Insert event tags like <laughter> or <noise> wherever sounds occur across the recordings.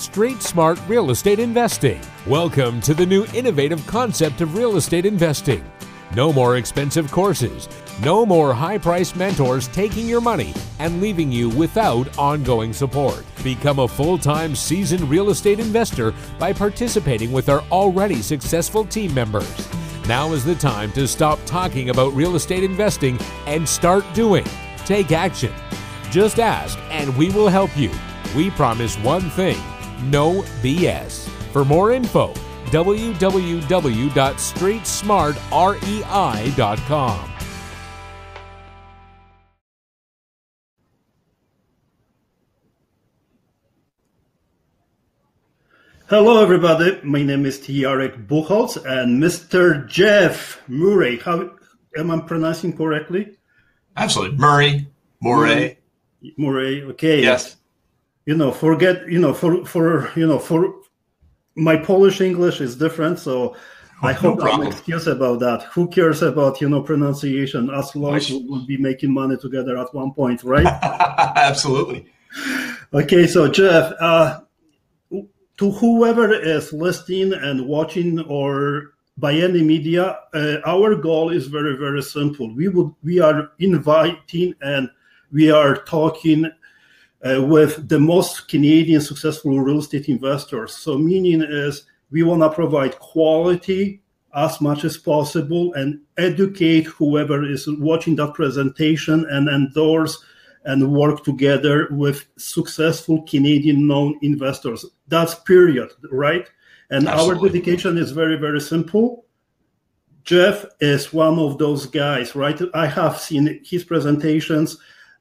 Street Smart Real Estate Investing. Welcome to the new innovative concept of real estate investing. No more expensive courses. No more high priced mentors taking your money and leaving you without ongoing support. Become a full time seasoned real estate investor by participating with our already successful team members. Now is the time to stop talking about real estate investing and start doing. Take action. Just ask and we will help you. We promise one thing no BS. For more info, www.streetsmartrei.com. Hello, everybody. My name is Jarek Buchholz and Mr. Jeff Murray. How am I pronouncing correctly? Absolutely, Murray, Murray, Murray. Okay. Yes. You know, forget. You know, for for you know, for my Polish English is different, so I no hope I'm problem. excuse about that. Who cares about you know pronunciation? As long as we will be making money together at one point, right? <laughs> Absolutely. Okay, so Jeff, uh, to whoever is listening and watching or by any media, uh, our goal is very, very simple. We would, we are inviting and we are talking uh, with the most Canadian successful real estate investors. So, meaning is we want to provide quality as much as possible and educate whoever is watching that presentation and endorse and work together with successful Canadian known investors. That's period, right? And Absolutely. our dedication is very, very simple. Jeff is one of those guys, right? I have seen his presentations.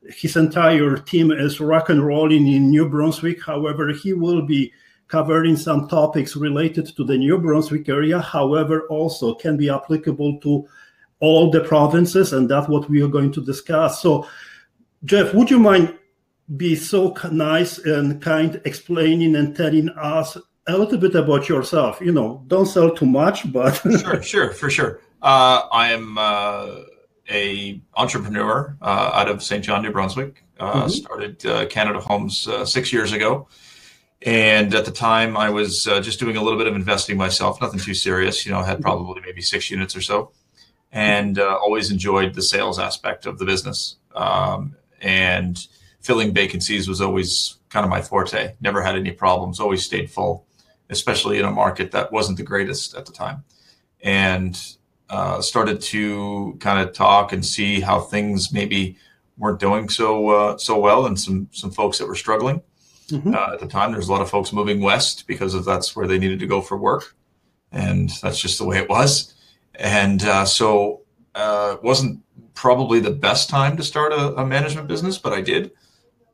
His entire team is rock and rolling in New Brunswick. However, he will be covering some topics related to the New Brunswick area. However, also can be applicable to all the provinces, and that's what we are going to discuss. So, Jeff, would you mind be so nice and kind explaining and telling us a little bit about yourself? You know, don't sell too much, but Sure, sure, for sure. Uh, I am uh, a entrepreneur uh, out of St. John, New Brunswick. Uh, Mhm. Started uh, Canada Homes uh, six years ago, and at the time I was uh, just doing a little bit of investing myself, nothing too serious. You know, I had probably maybe six units or so, and uh, always enjoyed the sales aspect of the business. Um, and filling vacancies was always kind of my forte. Never had any problems. Always stayed full, especially in a market that wasn't the greatest at the time. And started to kind of talk and see how things maybe weren't doing so uh, so well, and some some folks that were struggling Mhm. uh, at the time. There's a lot of folks moving west because of that's where they needed to go for work, and that's just the way it was. And uh, so uh, it wasn't probably the best time to start a, a management business, but I did,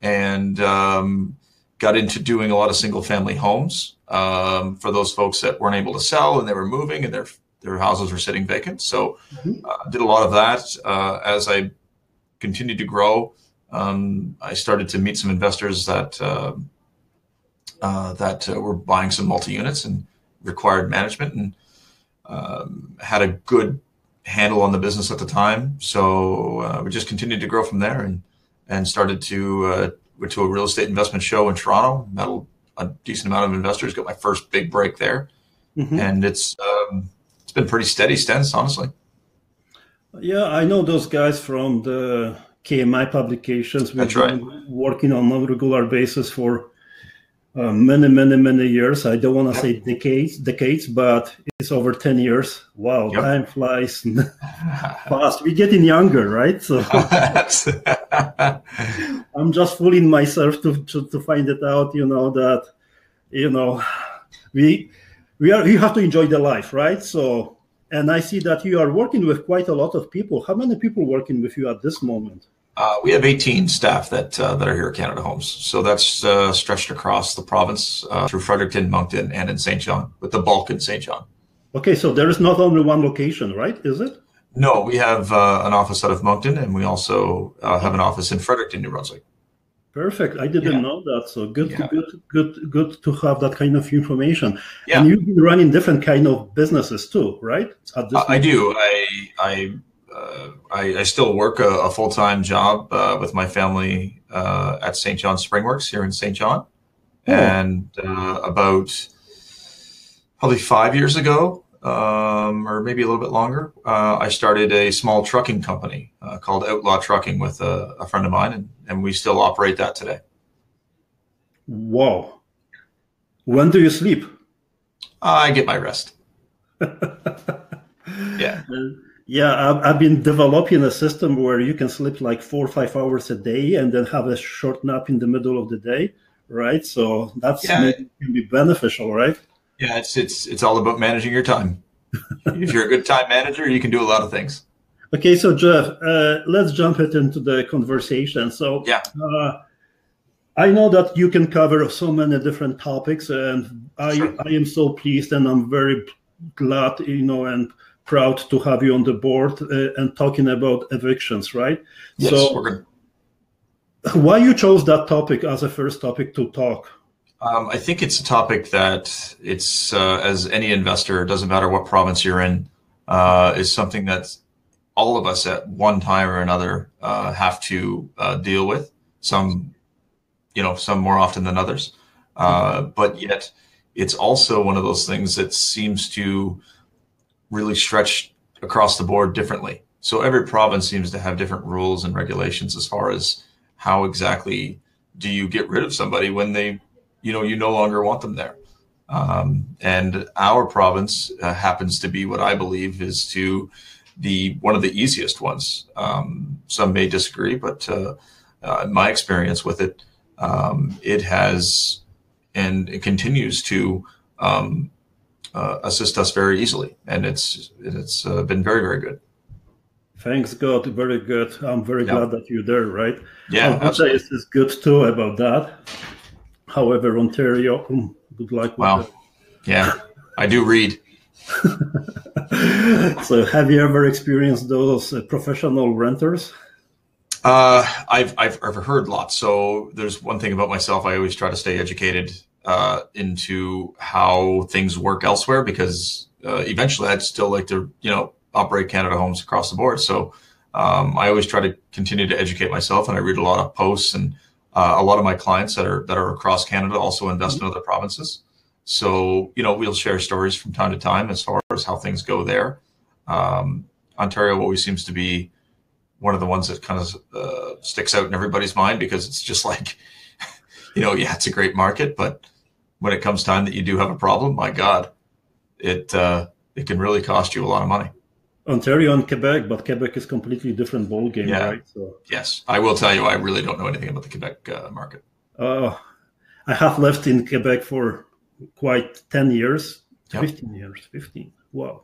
and um, got into doing a lot of single family homes um, for those folks that weren't able to sell and they were moving and their their houses were sitting vacant. So Mhm. uh, did a lot of that uh, as I continued to grow. Um, I started to meet some investors that uh, uh, that uh, were buying some multi units and required management and um, had a good handle on the business at the time. So uh, we just continued to grow from there and and started to uh, went to a real estate investment show in Toronto. Met a, decent amount of investors. Got my first big break there, Mhm. and it's um, it's been pretty steady since, honestly. Yeah, I know those guys from the KMI publications. We've That's right. been working on a regular basis for uh, many, many, many years. I don't want to Yep. say decades, decades, but it's over ten years. Wow, Yep. time flies <laughs> <laughs> fast. We're getting younger, right? So <laughs> I'm just fooling myself to, to to find it out. You know that, you know, we we are we have to enjoy the life, right? So, and I see that you are working with quite a lot of people. How many people working with you at this moment? Uh, we have 18 staff that uh, that are here at Canada Homes, so that's uh, stretched across the province uh, through Fredericton, Moncton, and in St. John, with the bulk in St. John. Okay, so there is not only one location, right? Is it? No, we have uh, an office out of Moncton, and we also uh, have an office in Fredericton, New Brunswick. Perfect. I didn't Yeah. know that. So good, Yeah. good, good, good to have that kind of information. Yeah. And you've been running different kind of businesses too, right? At this I I do. I I uh, I, I still work a, a full time job uh, with my family uh, at St. John Springworks here in St. John, Oh. And uh, about probably five years ago, um, or maybe a little bit longer, uh, I started a small trucking company uh, called Outlaw Trucking with a, a, friend of mine, and, and we still operate that today. Wow. When do you sleep? Uh, I get my rest. <laughs> yeah. Yeah, I've, I've, been developing a system where you can sleep like four or five hours a day and then have a short nap in the middle of the day, right? So that's yeah. can be beneficial, right? Yeah, it's it's it's all about managing your time. <laughs> if you're a good time manager, you can do a lot of things. Okay, so Jeff, uh, let's jump it into the conversation. So yeah. Uh, I know that you can cover so many different topics, and I, sure. I am so pleased and I'm very glad, you know, and proud to have you on the board uh, and talking about evictions, right? Yes, so, we're good. Why you chose that topic as a first topic to talk? Um, I think it's a topic that it's uh, as any investor, it doesn't matter what province you're in, uh, is something that all of us at one time or another uh, have to uh, deal with. Some, you know, some more often than others, uh, but yet it's also one of those things that seems to really stretch across the board differently. So every province seems to have different rules and regulations as far as how exactly do you get rid of somebody when they, you know, you no longer want them there. Um, and our province uh, happens to be what I believe is to the one of the easiest ones. Um, some may disagree, but uh, uh, my experience with it, um, it has and it continues to um, uh, assist us very easily, and it's it's uh, been very very good. Thanks God, very good. I'm very glad that you're there, right? Yeah, Alberta is, is good too about that. However, Ontario, um, good luck. Wow. It. Yeah, I do read. <laughs> so, have you ever experienced those uh, professional renters? Uh, I've, I've I've heard lots. So there's one thing about myself. I always try to stay educated uh, into how things work elsewhere because uh, eventually I'd still like to you know operate Canada Homes across the board. So um, I always try to continue to educate myself, and I read a lot of posts and uh, a lot of my clients that are that are across Canada also invest in other provinces. So you know we'll share stories from time to time as far as how things go there. Um, Ontario always seems to be one of the ones that kind of uh, sticks out in everybody's mind because it's just <laughs> like, you know, yeah, it's a great market, but when it comes time that you do have a problem, my God, it uh, it can really cost you a lot of money. Ontario and Quebec, but Quebec is completely different ballgame, yeah. right? So yes, I will tell you, I really don't know anything about the Quebec uh, market. Uh, I have lived in Quebec for quite ten years, yep. fifteen years, fifteen. Wow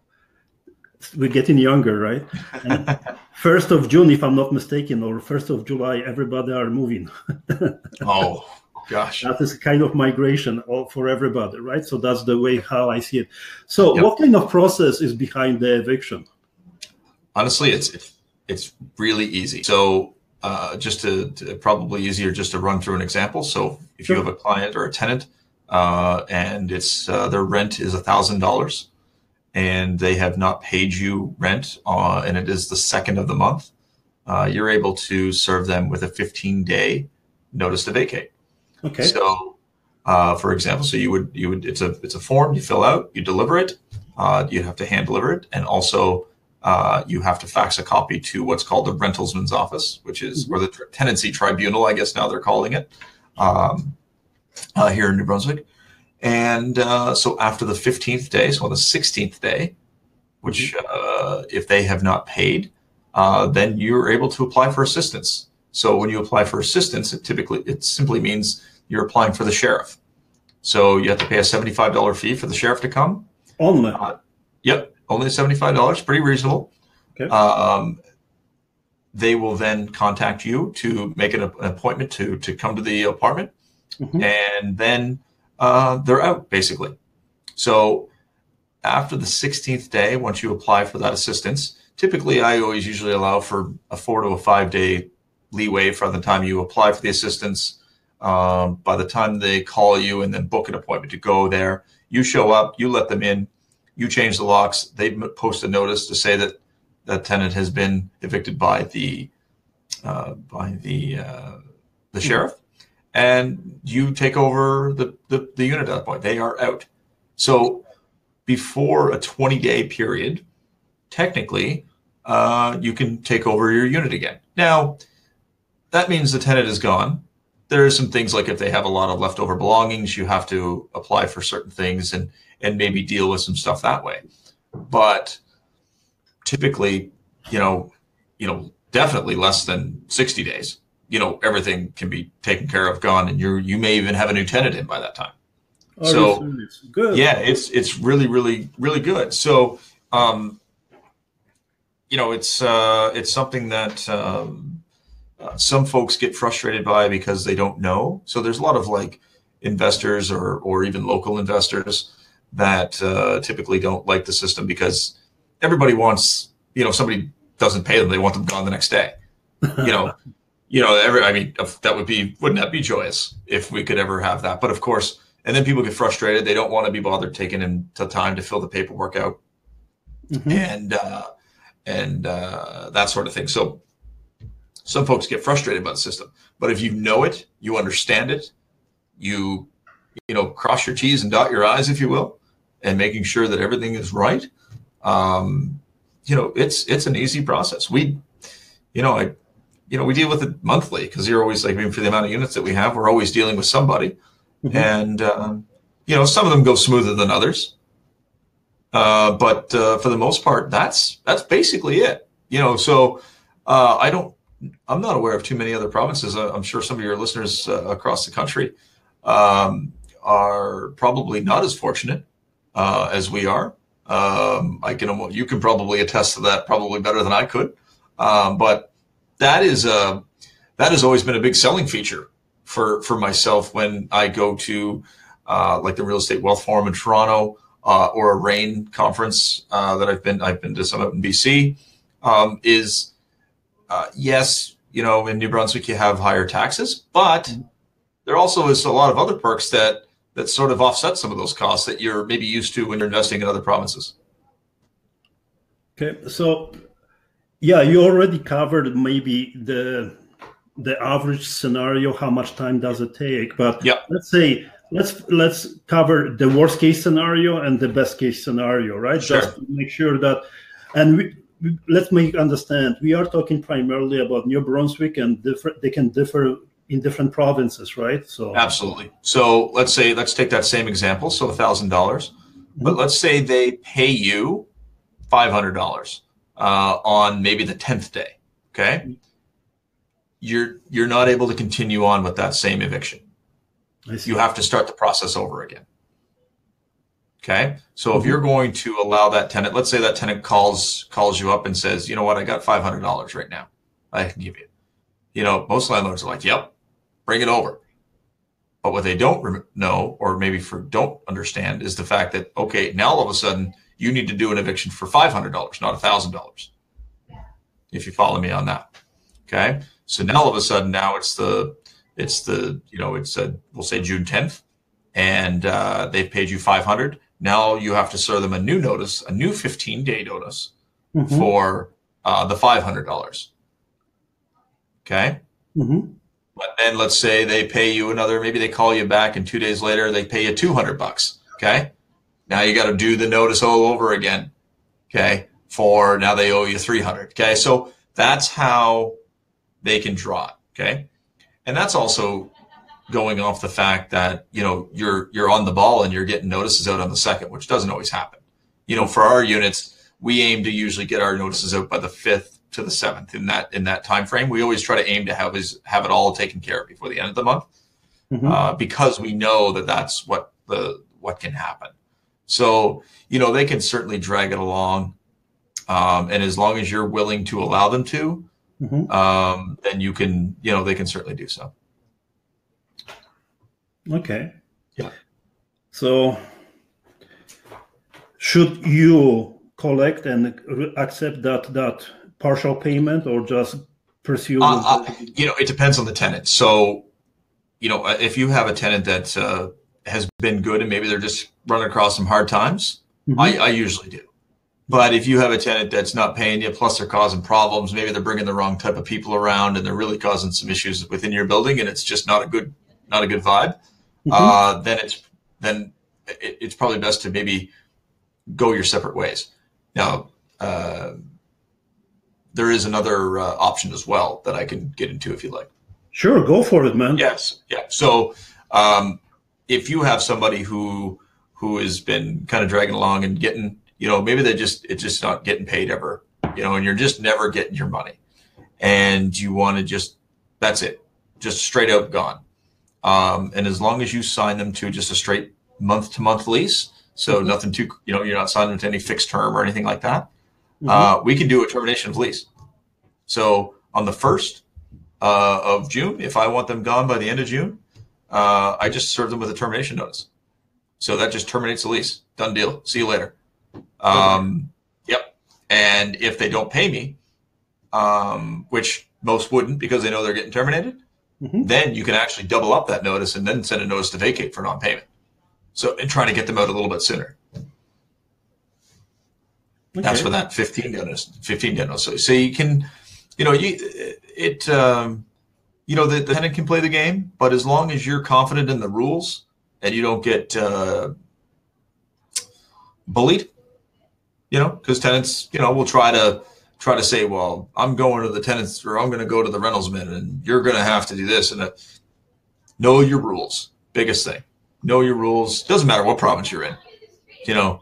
we're getting younger, right? <laughs> first of June, if I'm not mistaken, or first of July, everybody are moving. <laughs> oh gosh, that is kind of migration for everybody, right? So that's the way how I see it. So, yep. what kind of process is behind the eviction? Honestly, it's it's really easy. So. Uh, just to, to, probably easier just to run through an example. So if sure. you have a client or a tenant and it's uh, their rent is a thousand dollars, and they have not paid you rent, uh, and it is the second of the month, uh, you're able to serve them with a 15 day notice to vacate. Okay. So, uh, for example, so you would you would it's a it's a form you fill out, you deliver it, uh, you have to hand deliver it, and also uh, you have to fax a copy to what's called the rentalsman's office, which is mm-hmm. or the tenancy tribunal, I guess now they're calling it, um, uh, here in New Brunswick. And uh, so after the 15th day, so on the 16th day, which mm-hmm. uh, if they have not paid, uh, then you're able to apply for assistance. So when you apply for assistance, it typically it simply means you're applying for the sheriff. So you have to pay a $75 fee for the sheriff to come. Only. Uh, yep, only $75, pretty reasonable. Okay. Um, they will then contact you to make an, an appointment to to come to the apartment, mm-hmm. and then uh, they're out basically. So after the 16th day, once you apply for that assistance, typically I always usually allow for a four to a five day leeway from the time you apply for the assistance. Um, by the time they call you and then book an appointment to go there, you show up, you let them in, you change the locks, they post a notice to say that that tenant has been evicted by the uh, by the uh, the sheriff, and you take over the, the, the unit at that point. They are out. So before a 20 day period, technically, uh, you can take over your unit again. Now, that means the tenant is gone. There are some things like if they have a lot of leftover belongings, you have to apply for certain things and and maybe deal with some stuff that way. But typically, you know, you know, definitely less than 60 days. You know, everything can be taken care of, gone, and you you may even have a new tenant in by that time. Oh, so it's good. yeah, it's it's really really really good. So um, you know, it's uh, it's something that um, uh, some folks get frustrated by because they don't know. So there's a lot of like investors or or even local investors that uh, typically don't like the system because everybody wants you know if somebody doesn't pay them they want them gone the next day you know <laughs> you know every i mean that would be wouldn't that be joyous if we could ever have that? But of course and then people get frustrated. They don't want to be bothered taking into time to fill the paperwork out. Mhm. and uh, and uh, that sort of thing. So some folks get frustrated about the system. But if you know it you understand it you you know cross your t's and dot your i's if you will and making sure that everything is right um, you know it's it's an easy process. We you know i you know we deal with it monthly because you're always like I mean, for the amount of units that we have we're always dealing with somebody. Mhm. and um, you know some of them go smoother than others. Uh, but uh, for the most part that's that's basically it. You know so uh, i don't i'm not aware of too many other provinces. I'm sure some of your listeners uh, across the country um, are probably not as fortunate uh, as we are. Um, i can you can probably attest to that probably better than i could. Um, but that is a that has always been a big selling feature for for myself when I go to uh, like the Real Estate Wealth Forum in Toronto uh, or a REIN conference uh, that I've been I've been to some out in BC. Um, is uh, yes, you know, in New Brunswick you have higher taxes, but there also is a lot of other perks that that sort of offset some of those costs that you're maybe used to when you're investing in other provinces. Okay, so yeah, you already covered maybe the the average scenario. How much time does it take? But Yeah. let's say let's let's cover the worst case scenario and the best case scenario, right? Sure. Just to make sure that, and we, we- let's make understand we are talking primarily about New Brunswick and different. They can differ in different provinces, right? So Absolutely. So let's say let's take that same example. So a thousand dollars, but mm-hmm. let's say they pay you five hundred dollars uh, on maybe the tenth day. Okay, you're you're not able to continue on with that same eviction. You have to start the process over again. Okay, so if you're going to allow that tenant, let's say that tenant calls calls you up and says, you know what, I got five hundred dollars right now, I can give you. You know, most landlords are like, yep, bring it over. But what they don't know, or maybe for don't understand, is the fact that okay, now all of a sudden you need to do an eviction for five hundred dollars, not thousand dollars. If you follow me on that, okay. So now all of a sudden, now it's the it's the you know it's a, we'll say June tenth, and uh, they've paid you five hundred. Now you have to serve them a new notice, a new fifteen day notice Mhm, for uh, the five hundred dollars. Okay. Mm-hmm. But then let's say they pay you another, maybe they call you back and two days later they pay you 200 bucks. Okay. Now you got to do the notice all over again. Okay. For now they owe you 300. Okay. So that's how they can draw it. Okay. And that's also going off the fact that, you know, you're, you're on the ball and you're getting notices out on the second, which doesn't always happen. You know, for our units, we aim to usually get our notices out by the fifth to the seventh in that in that time frame. We always try to aim to have is have it all taken care of before the end of the month, Mhm. uh, because we know that that's what the what can happen. So you know they can certainly drag it along, um, and as long as you're willing to allow them to, Mhm. um, then you can you know they can certainly do so. Okay. Yeah. So, should you collect and accept that that partial payment, or just pursue? Uh, uh, you know, it depends on the tenant. So, you know, uh, if you have a tenant that uh, has been good and maybe they're just running across some hard times, Mhm. I, I usually do. But if you have a tenant that's not paying you, plus they're causing problems, maybe they're bringing the wrong type of people around and they're really causing some issues within your building, and it's just not a good, not a good vibe, mm-hmm. uh, then it's then it, it's probably best to maybe go your separate ways. Now, uh, there is another uh, option as well that I can get into if you like. Sure, go for it, man. Yes, yeah. So, um, if you have somebody who who has been kind of dragging along and getting, you know, maybe they just it's just not getting paid ever, you know, and you're just never getting your money, and you want to just that's it, just straight up gone. Um, and as long as you sign them to just a straight month to month lease, so mm-hmm. nothing too, you know, you're not signing to any fixed term or anything like that. Mm-hmm. Uh, we can do a termination of lease. So on the first uh, of June, if I want them gone by the end of June, uh, I just serve them with a termination notice. So that just terminates the lease. Done deal. See you later. Um, yep. And if they don't pay me, um, which most wouldn't because they know they're getting terminated, mm-hmm. then you can actually double up that notice and then send a notice to vacate for non-payment. So and trying to get them out a little bit sooner. Okay. That's for that 15 notice, 15 day notice. So, so you can, you know, you it, um, you know, the, the tenant can play the game, but as long as you're confident in the rules and you don't get uh, bullied, you know, because tenants, you know, will try to try to say, well, I'm going to the tenants or I'm going to go to the rentalsman and you're going to have to do this and uh, know your rules. Biggest thing know your rules. Doesn't matter what province you're in. You know,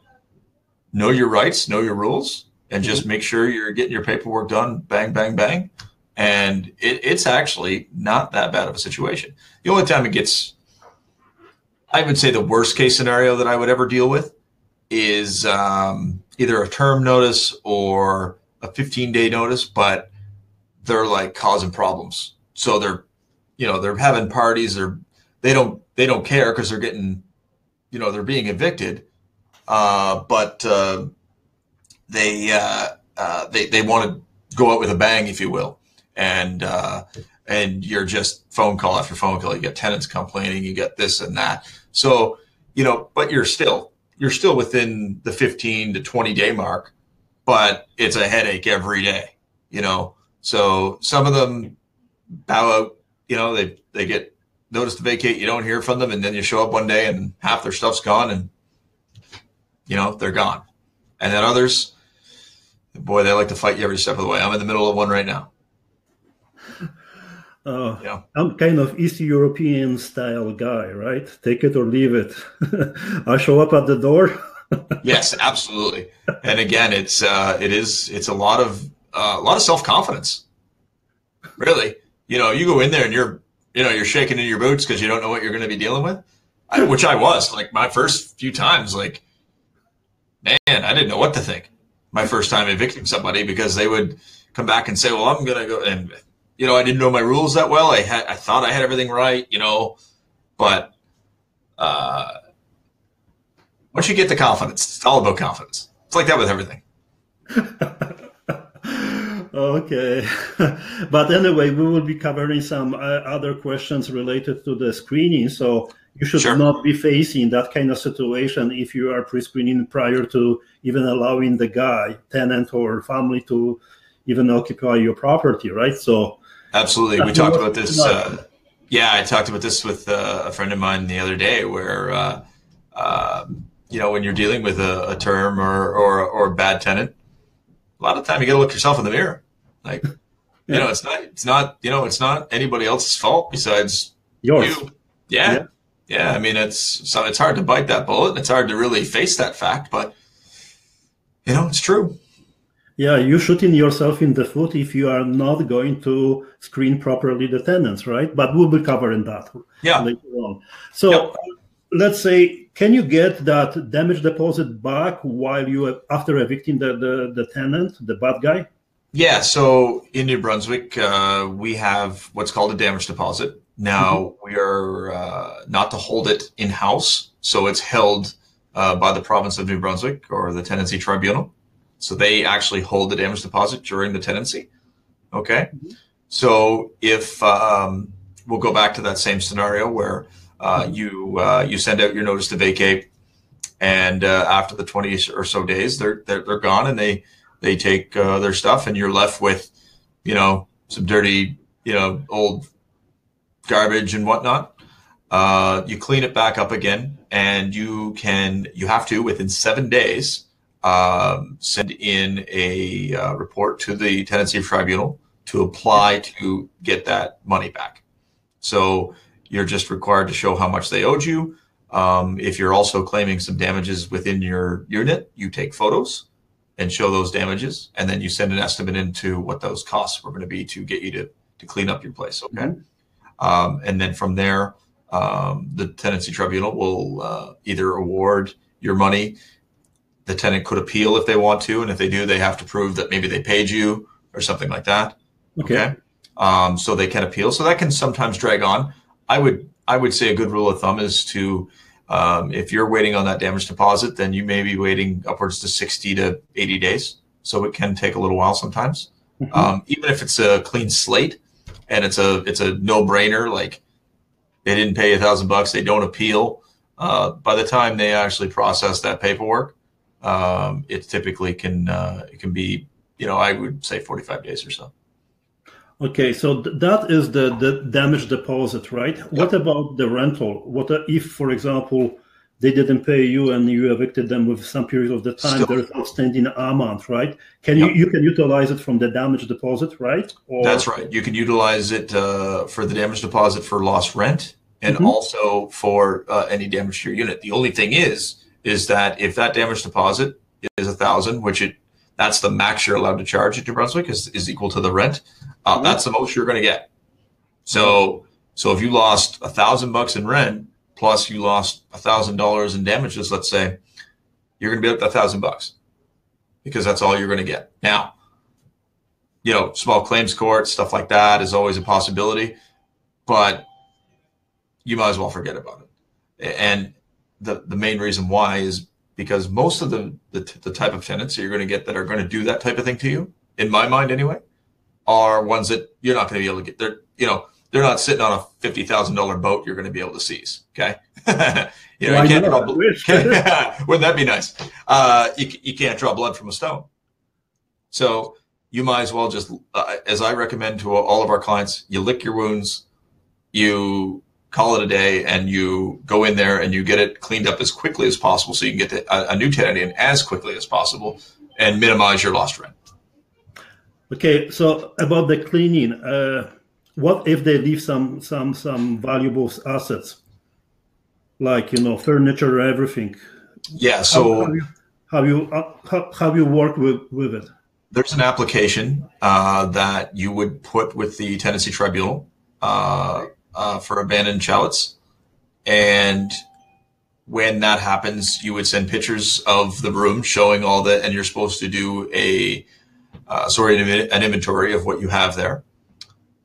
know your rights, know your rules, and just mm-hmm. make sure you're getting your paperwork done. Bang, bang, bang. And it, it's actually not that bad of a situation. The only time it gets, I would say, the worst case scenario that I would ever deal with is um, either a term notice or a 15 day notice, but they're like causing problems. So they're, you know, they're having parties. They're they don't they don't care because they're getting, you know, they're being evicted. Uh, but uh, they uh, uh they they want to go out with a bang, if you will, and uh, and you're just phone call after phone call. You get tenants complaining, you get this and that. So you know, but you're still you're still within the 15 to 20 day mark, but it's a headache every day. You know, so some of them bow out. You know, they they get notice to vacate, you don't hear from them, and then you show up one day and half their stuff's gone, and you know they're gone. And then others, boy, they like to fight you every step of the way. I'm in the middle of one right now. Uh, yeah. I'm kind of East European style guy, right? Take it or leave it. <laughs> I show up at the door. <laughs> yes, absolutely. And again, it's uh, it is it's a lot of uh, a lot of self confidence. Really, you know, you go in there and you're you know, you're shaking in your boots because you don't know what you're going to be dealing with, I, which I was like my first few times, like, man, I didn't know what to think my first time evicting somebody because they would come back and say, well, I'm going to go. And, you know, I didn't know my rules that well. I had, I thought I had everything right, you know, but, uh, once you get the confidence, it's all about confidence. It's like that with everything. <laughs> Okay. <laughs> but anyway, we will be covering some uh, other questions related to the screening. So you should sure. not be facing that kind of situation if you are pre-screening prior to even allowing the guy, tenant or family to even occupy your property, right? So absolutely, we talked about this. Uh, yeah, I talked about this with uh, a friend of mine the other day, where uh, um, you know when you're dealing with a, a term or, or or a bad tenant, a lot of time you got to look yourself in the mirror. Like, yeah. you know, it's not, it's not, you know, it's not anybody else's fault besides Yours. you. Yeah. yeah. yeah. I mean, it's, so it's hard to bite that bullet. It's hard to really face that fact, but you know, it's true. Yeah, you're shooting yourself in the foot if you are not going to screen properly the tenants, right? But we'll be covering that yeah. later on. So yep. let's say, can you get that damage deposit back while you after evicting the, the, the tenant, the bad guy? Yeah, so in New Brunswick, uh, we have what's called a damage deposit. Now mm-hmm. we are uh, not to hold it in house, so it's held uh, by the province of New Brunswick or the tenancy tribunal. So they actually hold the damage deposit during the tenancy. Okay, mm-hmm. so if um, we'll go back to that same scenario where uh, mm-hmm. you uh, you send out your notice to vacate, and uh, after the twenty or so days, they're they're, they're gone and they they take uh, their stuff, and you're left with, you know, some dirty, you know, old garbage and whatnot. uh, you clean it back up again, and you can you have to within seven days um, send in a uh, report to the tenancy tribunal to apply to get that money back. So you're just required to show how much they owed you. Um, if you're also claiming some damages within your unit, you take photos and show those damages, and then you send an estimate into what those costs were going to be to get you to to clean up your place. Okay, mm-hmm. um, and then from there, um, the tenancy tribunal will uh, either award your money. The tenant could appeal if they want to, and if they do, they have to prove that maybe they paid you or something like that. Okay. okay? Um, so they can appeal. So that can sometimes drag on. I would I would say a good rule of thumb is to um, if you're waiting on that damage deposit, then you may be waiting upwards to 60 to 80 days. So it can take a little while sometimes. Mm-hmm. Um, even if it's a clean slate and it's a it's a no brainer, like they didn't pay a thousand bucks, they don't appeal. Uh, by the time they actually process that paperwork, um, it typically can uh, it can be you know I would say 45 days or so. Okay, so th- that is the, the damage deposit, right? Yep. What about the rental? What if, for example, they didn't pay you and you evicted them with some period of the time? Still. There's outstanding amount, right? Can yep. you you can utilize it from the damage deposit, right? Or... That's right. You can utilize it uh, for the damage deposit for lost rent and mm-hmm. also for uh, any damage to your unit. The only thing is, is that if that damage deposit is a thousand, which it that's the max you're allowed to charge at New Brunswick is, is equal to the rent. Uh, mm-hmm. That's the most you're going to get. So, so if you lost a thousand bucks in rent plus you lost a thousand dollars in damages, let's say, you're going to be up to a thousand bucks because that's all you're going to get. Now, you know, small claims court stuff like that is always a possibility, but you might as well forget about it. And the the main reason why is because most of the, the, the type of tenants that you're going to get that are going to do that type of thing to you, in my mind anyway, are ones that you're not going to be able to get. They're you know they're not sitting on a fifty thousand dollar boat you're going to be able to seize. Okay, <laughs> you know you can't draw. Can't, <laughs> wouldn't that be nice? Uh, you you can't draw blood from a stone. So you might as well just, uh, as I recommend to all of our clients, you lick your wounds, you call it a day and you go in there and you get it cleaned up as quickly as possible so you can get the, a, a, new tenant in as quickly as possible and minimize your lost rent. Okay, so about the cleaning, uh, what if they leave some some some valuable assets, like you know furniture, or everything? Yeah. So how, have you have you, uh, how, have you worked with with it? There's an application uh, that you would put with the tenancy tribunal. Uh, uh, for abandoned chattels. And when that happens, you would send pictures of the room showing all that, and you're supposed to do a uh, sorry an inventory of what you have there.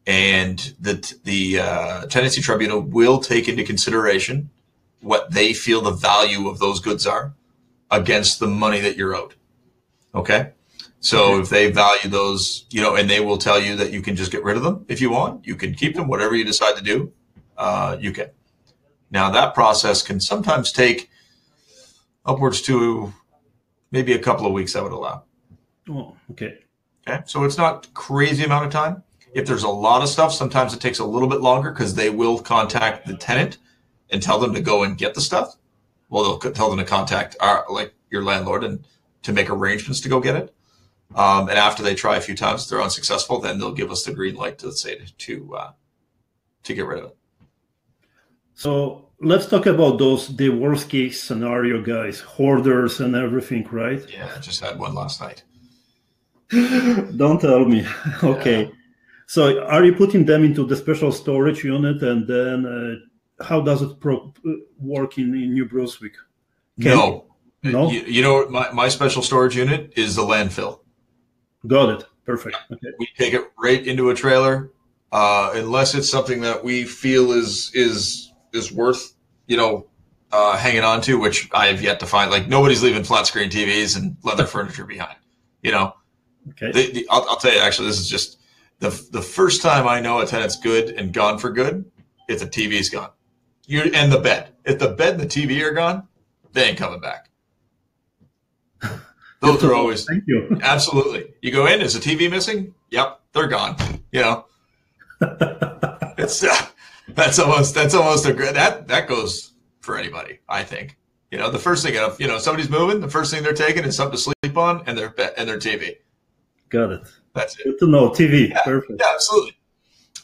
And the the uh, tenancy tribunal will take into consideration what they feel the value of those goods are against the money that you're owed. Okay. So if they value those, you know, and they will tell you that you can just get rid of them if you want, you can keep them, whatever you decide to do, uh, you can. Now that process can sometimes take upwards to maybe a couple of weeks. I would allow. Oh, okay. Okay. So it's not crazy amount of time. If there's a lot of stuff, sometimes it takes a little bit longer because they will contact the tenant and tell them to go and get the stuff. Well, they'll tell them to contact our like your landlord and to make arrangements to go get it. Um, and after they try a few times, if they're unsuccessful, then they'll give us the green light to say to uh, to get rid of it. So let's talk about those the worst case scenario guys, hoarders and everything, right? Yeah, I just had one last night. <laughs> Don't tell me. <laughs> okay. Yeah. So are you putting them into the special storage unit and then uh, how does it pro- work in, in New Brunswick? Can no. No. You, you know, my, my special storage unit is the landfill. Got it. Perfect. Okay. We take it right into a trailer, uh, unless it's something that we feel is is is worth you know uh, hanging on to, which I have yet to find. Like nobody's leaving flat screen TVs and leather <laughs> furniture behind. You know. Okay. The, the, I'll, I'll, tell you. Actually, this is just the the first time I know a tenant's good and gone for good if the TV's gone. You and the bed. If the bed and the TV are gone, they ain't coming back. <laughs> Those are always thank you. <laughs> Absolutely. You go in, is the TV missing? Yep, they're gone. You know, <laughs> it's uh, that's almost that's almost a that that goes for anybody. I think. You know, the first thing you know somebody's moving, the first thing they're taking is something to sleep on and their and their TV. Got it. That's it. Good to know. TV. Yeah, Perfect. Yeah, absolutely.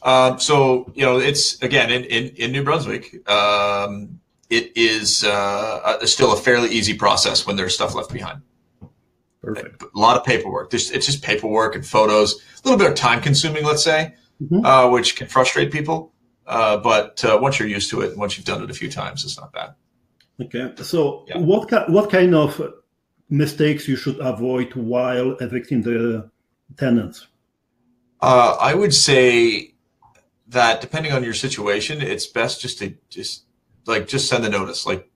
Um, so you know, it's again in in, in New Brunswick. Um, it is uh, still a fairly easy process when there's stuff left behind. Perfect. A lot of paperwork. There's, it's just paperwork and photos. A little bit of time consuming, let's say, mm-hmm. uh, which can frustrate people. Uh, but uh, once you're used to it, once you've done it a few times, it's not bad. Okay. So, yeah. what what kind of mistakes you should avoid while evicting the tenants? Uh, I would say that depending on your situation, it's best just to just like just send the notice. Like,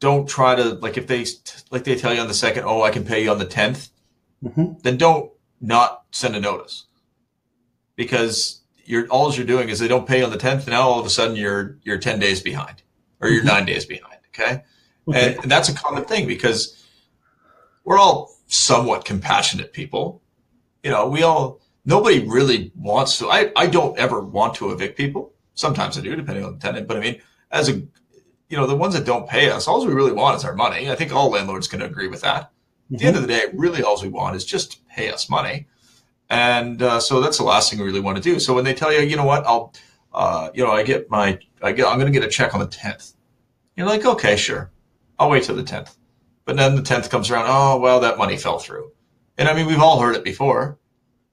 don't try to like if they like they tell you on the second, oh, I can pay you on the 10th mm-hmm. then don't not send a notice because you're all you're doing is they don't pay on the tenth. Now all of a sudden you're you're ten days behind or you're mm-hmm. nine days behind. Okay, okay. And, and that's a common thing because we're all somewhat compassionate people. You know, we all nobody really wants to. I I don't ever want to evict people. Sometimes I do, depending on the tenant. But I mean, as a you know, the ones that don't pay us, all we really want is our money. I think all landlords can agree with that. Mm-hmm. At the end of the day, really all we want is just pay us money. And uh, so that's the last thing we really want to do. So when they tell you, you know what, I'll, uh, you know, I get my, I get, I'm going to get a check on the 10th. You're like, okay, sure. I'll wait till the 10th. But then the 10th comes around. Oh, well, that money fell through. And I mean, we've all heard it before,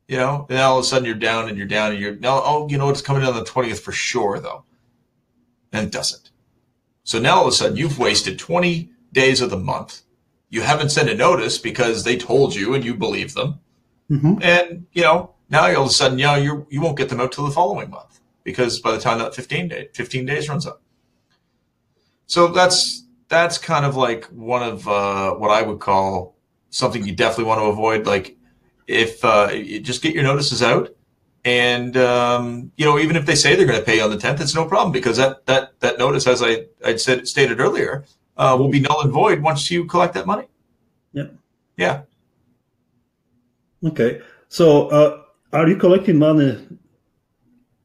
you know, and all of a sudden you're down and you're down and you're now, oh, you know, it's coming in on the 20th for sure though. And it doesn't. So now all of a sudden you've wasted 20 days of the month. You haven't sent a notice because they told you and you believe them. Mm-hmm. And, you know, now all of a sudden, you know, you you won't get them out till the following month because by the time that 15 day 15 days runs up. So that's that's kind of like one of uh, what I would call something you definitely want to avoid. Like if uh, you just get your notices out, and um, you know even if they say they're going to pay on the 10th, it's no problem because that that that notice, as I I said stated earlier, uh, will be null and void once you collect that money. Yeah. Yeah. Okay. So, uh, are you collecting money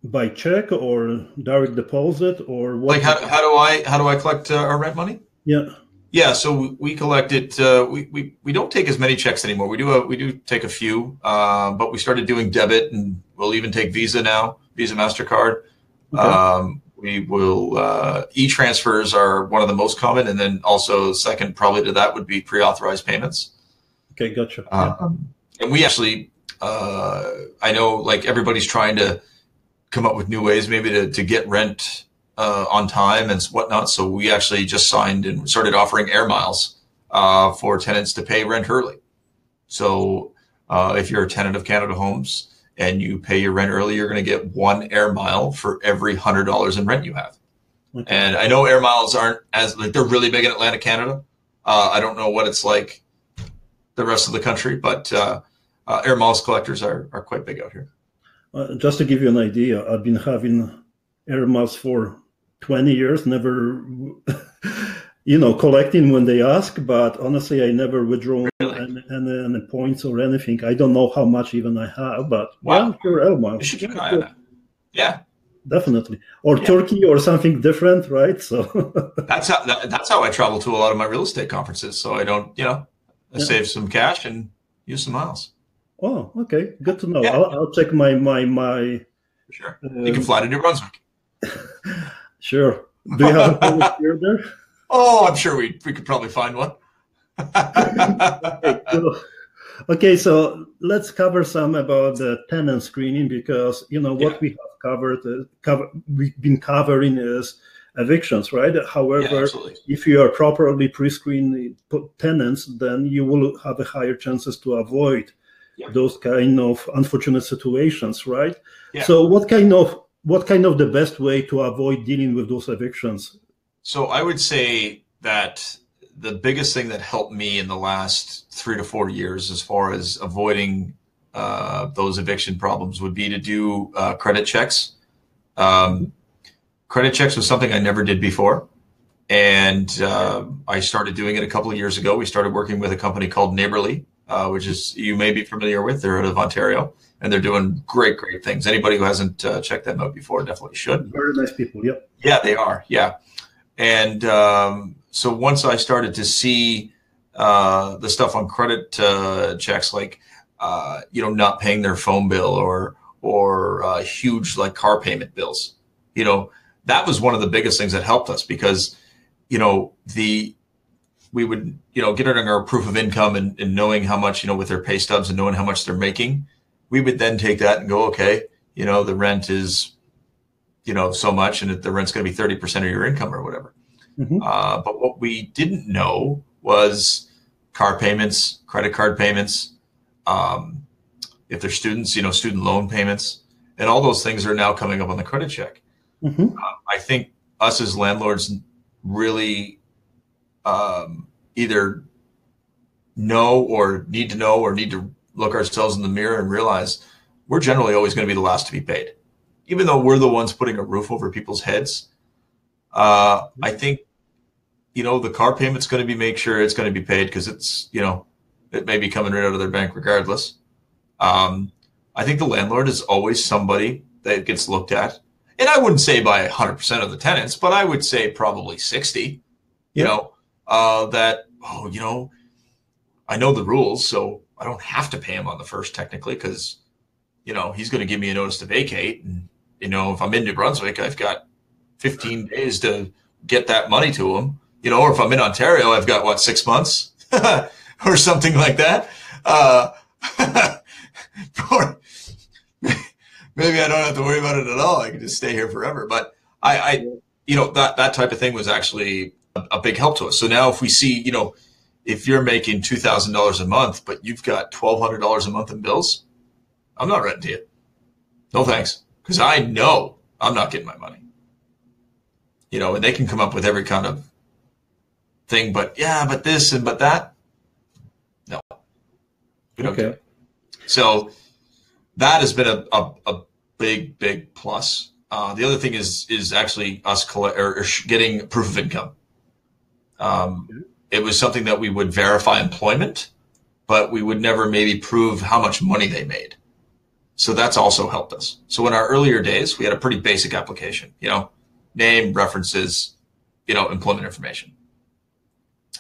by check or direct deposit or what? Like how, how do I how do I collect uh, our rent money? Yeah. Yeah, so we collect it. Uh, we, we we don't take as many checks anymore. We do a, we do take a few, uh, but we started doing debit, and we'll even take Visa now, Visa Mastercard. Okay. Um, we will uh, e transfers are one of the most common, and then also second probably to that would be pre authorized payments. Okay, gotcha. Um, and we actually, uh, I know like everybody's trying to come up with new ways maybe to, to get rent uh, on time and whatnot. So we actually just signed and started offering air miles uh, for tenants to pay rent early. So uh, if you're a tenant of Canada Homes and you pay your rent early, you're going to get one air mile for every hundred dollars in rent you have. Okay. And I know air miles aren't as like they're really big in Atlantic Canada. Uh, I don't know what it's like the rest of the country, but uh, uh, air miles collectors are, are quite big out here. Uh, just to give you an idea, I've been having air miles for 20 years, never, <laughs> you know, collecting when they ask, but honestly, I never withdraw? Any, any, any, points or anything. I don't know how much even I have, but wow. yeah, sure, air miles. You should keep an eye on that. Yeah. Definitely, or yeah. Turkey, or something different, right? So <laughs> that's how that, that's how I travel to a lot of my real estate conferences. So I don't, you know, I yeah. save some cash and use some miles. Oh, okay, good to know. Yeah. I'll, I'll, check my my my. Sure, uh, you can fly to New Brunswick. <laughs> sure. Do you have a <laughs> here there? Oh, I'm sure we we could probably find one. Okay, cool. okay, so let's cover some about the tenant screening because you know what yeah. we have covered. Uh, cover we've been covering is evictions, right? However, yeah, if you are properly pre-screened tenants, then you will have a higher chances to avoid yeah. those kind of unfortunate situations, right? So what kind of what kind of the best way to avoid dealing with those evictions? So I would say that the biggest thing that helped me in the last three to four years, as far as avoiding uh, those eviction problems, would be to do uh, credit checks. Um, credit checks was something I never did before. And uh, I started doing it a couple of years ago. We started working with a company called Naborly, uh, which is you may be familiar with. They're out of Ontario, and they're doing great, great things. Anybody who hasn't uh, checked them out before definitely should. Very nice people. Yep. Yeah, they are. Yeah, and um, so once I started to see uh, the stuff on credit uh, checks, like uh, you know, not paying their phone bill or or uh, huge like car payment bills, you know, that was one of the biggest things that helped us because you know the we would you know getting our proof of income and, and knowing how much you know with their pay stubs and knowing how much they're making we would then take that and go okay you know the rent is you know so much and the rent's going to be 30% of your income or whatever mm-hmm. uh, but what we didn't know was car payments credit card payments um, if they're students you know student loan payments and all those things are now coming up on the credit check mm-hmm. uh, i think us as landlords really um, either know or need to know or need to look ourselves in the mirror and realize we're generally always going to be the last to be paid. Even though we're the ones putting a roof over people's heads, uh, I think, you know, the car payment's going to be make sure it's going to be paid because it's, you know, it may be coming right out of their bank regardless. Um, I think the landlord is always somebody that gets looked at. And I wouldn't say by 100% of the tenants, but I would say probably 60, you know, uh, that oh you know I know the rules, so I don't have to pay him on the first technically because you know he's going to give me a notice to vacate, and you know if I'm in New Brunswick, I've got 15 days to get that money to him. You know, or if I'm in Ontario, I've got what six months <laughs> or something like that. Uh, <laughs> or maybe I don't have to worry about it at all. I can just stay here forever. But I, I you know, that that type of thing was actually a, a big help to us. So now if we see, you know, if you're making two thousand dollars a month, but you've got twelve hundred dollars a month in bills, I'm not renting to you. No thanks, because I know I'm not getting my money. You know, and they can come up with every kind of thing, but yeah, but this and but that. No, we don't. Okay. So that has been a, a, a big, big plus. Uh, the other thing is is actually us collect, or, or getting proof of income. Um, it was something that we would verify employment, but we would never maybe prove how much money they made. So that's also helped us. So in our earlier days, we had a pretty basic application, you know, name, references, you know, employment information.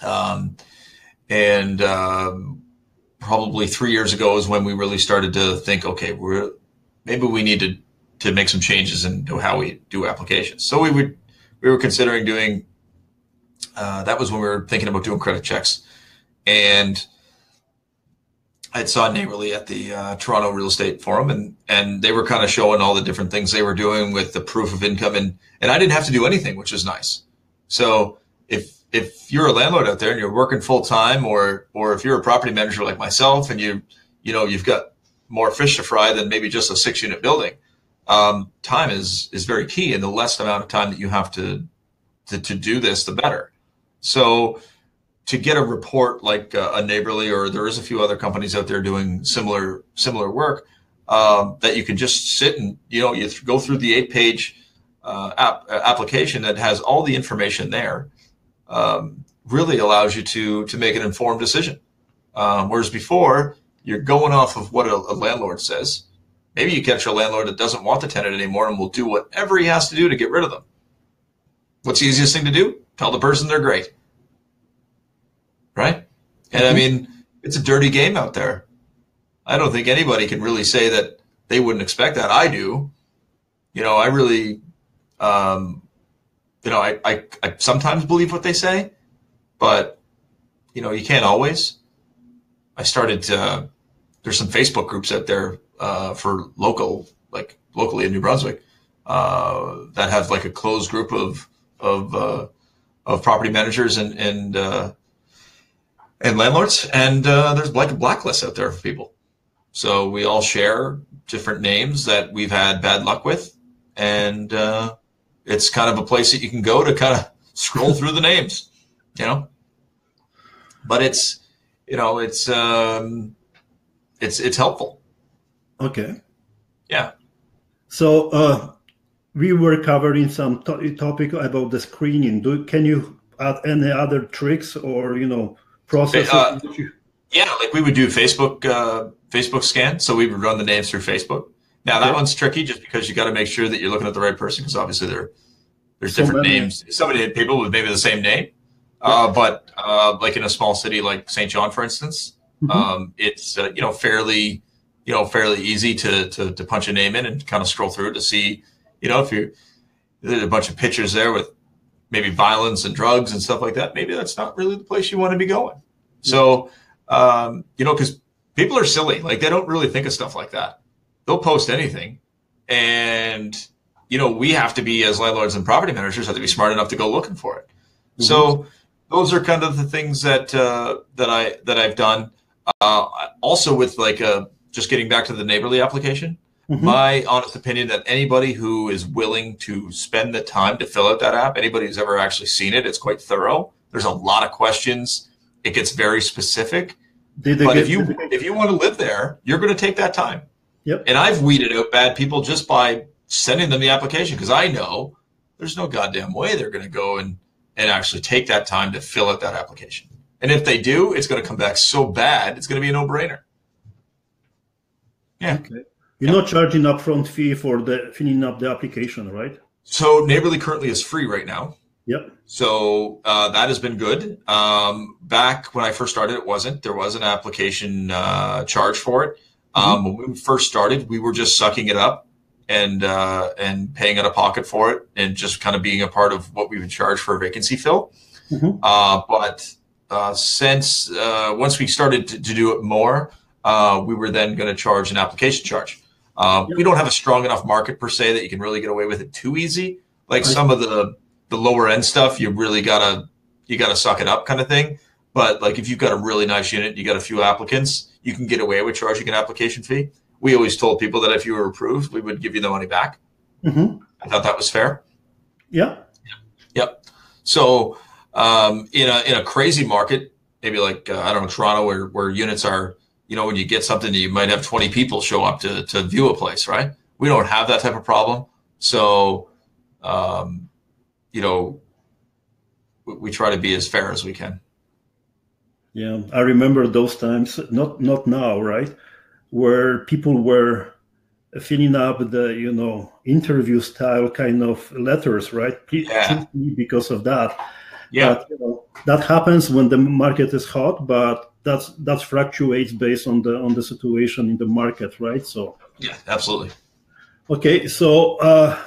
Um, and um, probably three years ago is when we really started to think, okay, we're maybe we need to to make some changes in how we do applications. So we would we were considering doing uh, that was when we were thinking about doing credit checks. And I saw Naborly at the uh, Toronto Real Estate Forum, and and they were kind of showing all the different things they were doing with the proof of income, and and I didn't have to do anything, which was nice. So if you're a landlord out there and you're working full time, or or if you're a property manager like myself, and you you know you've got more fish to fry than maybe just a six unit building, um, time is is very key, and the less amount of time that you have to to, to do this, the better. So to get a report like uh, a Naborly or there is a few other companies out there doing similar similar work um, that you can just sit and you know you th- go through the eight page uh, app, uh, application that has all the information there um, really allows you to to make an informed decision um, whereas before you're going off of what a, a landlord says maybe you catch a landlord that doesn't want the tenant anymore and will do whatever he has to do to get rid of them what's the easiest thing to do tell the person they're great. Right? And mm-hmm. I mean, it's a dirty game out there. I don't think anybody can really say that they wouldn't expect that. I do. You know, I really, um, you know, I, I, I sometimes believe what they say, but, you know, you can't always. I started to, there's some Facebook groups out there uh, for local, like locally in New Brunswick, uh, that have like a closed group of, of, uh, of property managers and and uh, and landlords, and uh, there's like a blacklist out there for people. So we all share different names that we've had bad luck with, and uh, it's kind of a place that you can go to kind of scroll through the names, you know. But it's you know it's um, it's it's helpful. Okay. Yeah. So uh, we were covering some to- topic about the screening. Do can you add any other tricks or you know processes? Uh, Yeah, like we would do Facebook uh, Facebook scan, so we would run the names through Facebook. Now that Okay. one's tricky, just because you got to make sure that you're looking at the right person, because obviously there there's So different many. names. Somebody had people with maybe the same name, uh, but uh, like in a small city like Saint John, for instance, Mhm. um, it's uh, you know fairly you know fairly easy to, to to punch a name in and kind of scroll through to see you know if you there's a bunch of pictures there with maybe violence and drugs and stuff like that. Maybe that's not really the place you want to be going. So um, you know because people are silly like they don't really think of stuff like that. They'll post anything, and you know we have to be as landlords and property managers have to be smart enough to go looking for it. So those are kind of the things that uh, that I that I've done. Uh, also, with like uh, just getting back to the Naborly application, Mhm. my honest opinion that anybody who is willing to spend the time to fill out that app, anybody who's ever actually seen it, it's quite thorough. There's a lot of questions. It gets very specific. But get- if you did they get- if you want to live there, you're going to take that time. Yep. And I've weeded out bad people just by sending them the application because I know there's no goddamn way they're going to go and and actually take that time to fill out that application. And if they do, it's going to come back so bad, it's going to be a no brainer. Yeah. Okay. You're not charging upfront fee for the filling up the application, right? So Naborly currently is free right now. Yep. So uh, that has been good. Um, back when I first started, it wasn't. There was an application uh, charge for it. Um, When we first started, we were just sucking it up and uh, and paying out of pocket for it, and just kind of being a part of what we would charge for a vacancy fill. Mhm. Uh, but uh, since uh, once we started to, to do it more, uh, we were then going to charge an application charge. Uh, We don't have a strong enough market per se that you can really get away with it too easy. Like Right. some of the the lower end stuff, you really gotta you gotta suck it up kind of thing. But like if you've got a really nice unit, you got a few applicants, you can get away with charging an application fee. We always told people that if you were approved, we would give you the money back. hmm I thought that was fair. Yeah. Yep. So um, in a in a crazy market, maybe like uh, I don't know Toronto, where where units are, you know, when you get something, you might have twenty people show up to to view a place, right? We don't have that type of problem. So, um, you know, we, we try to be as fair as we can. Yeah. I remember those times, not not now, right? Where people were filling up the, you know, interview style kind of letters, right? Please Yeah. because of that. Yeah. But, you know, that happens when the market is hot, but that's that fluctuates based on the on the situation in the market, right? So Yeah. Absolutely. okay, so uh,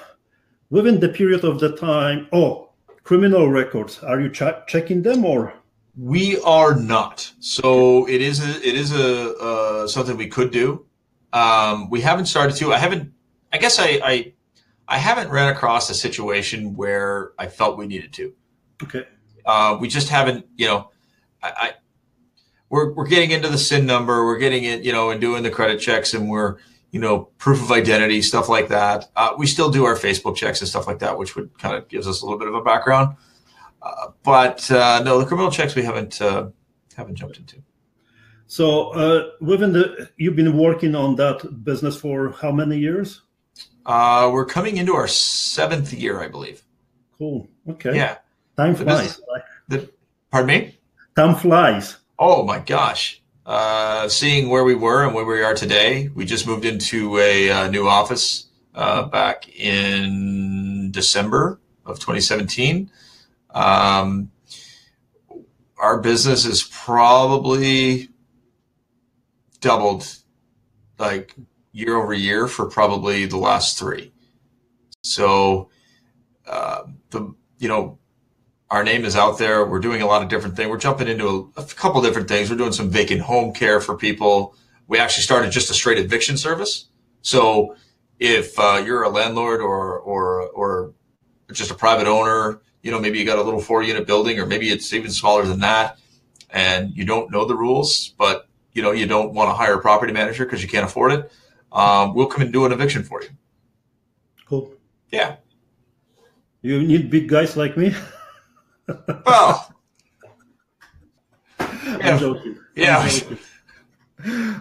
within the period of the time, oh, criminal records, are you ch- checking them or? We are not. So it is a, it is a uh, something we could do. Um, we haven't started to. I haven't. I guess I, I I haven't ran across a situation where I felt we needed to. Okay. Uh, we just haven't. You know, I, I we're we're getting into the SIN number. We're getting it. You know, and doing the credit checks, and we're you know proof of identity stuff like that. Uh, we still do our Facebook checks and stuff like that, which would kind of gives us a little bit of a background. But uh, no, the criminal checks we haven't uh, haven't jumped into. So uh, within the, you've been working on that business for how many years? Uh, we're coming into our seventh year, I believe. Cool. Okay. Yeah. Time The flies. business- The, pardon me? Time flies. Oh my gosh. Uh, seeing where we were and where we are today, we just moved into a uh, new office uh, back in December of 2017. Um, our business is probably doubled like year over year for probably the last three. So, uh, the you know our name is out there. We're doing a lot of different things. We're jumping into a, a couple different things. We're doing some vacant home care for people. We actually started just a straight eviction service. So if uh, you're a landlord or or or just a private owner, you know maybe you got a little four unit building, or maybe it's even smaller than that, and you don't know the rules, but you know you don't want to hire a property manager because you can't afford it. Um, we'll come and do an eviction for you. Cool. Yeah. You need big guys like me. <laughs> Well, I'm Yeah. joking. Yeah. joking.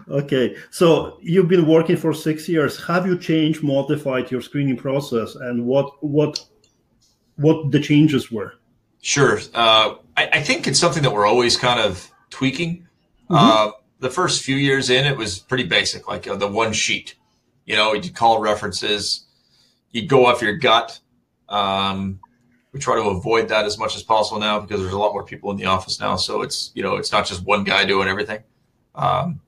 Okay, so you've been working for six years. Have you changed, modified your screening process, and what what what the changes were? Sure. Uh, I, I think it's something that we're always kind of tweaking. Mm-hmm. Uh, the first few years in, it was pretty basic, like uh, the one sheet. You know, you'd call references, you'd go off your gut. Um, we try to avoid that as much as possible now because there's a lot more people in the office now. So it's you know it's not just one guy doing everything. Um,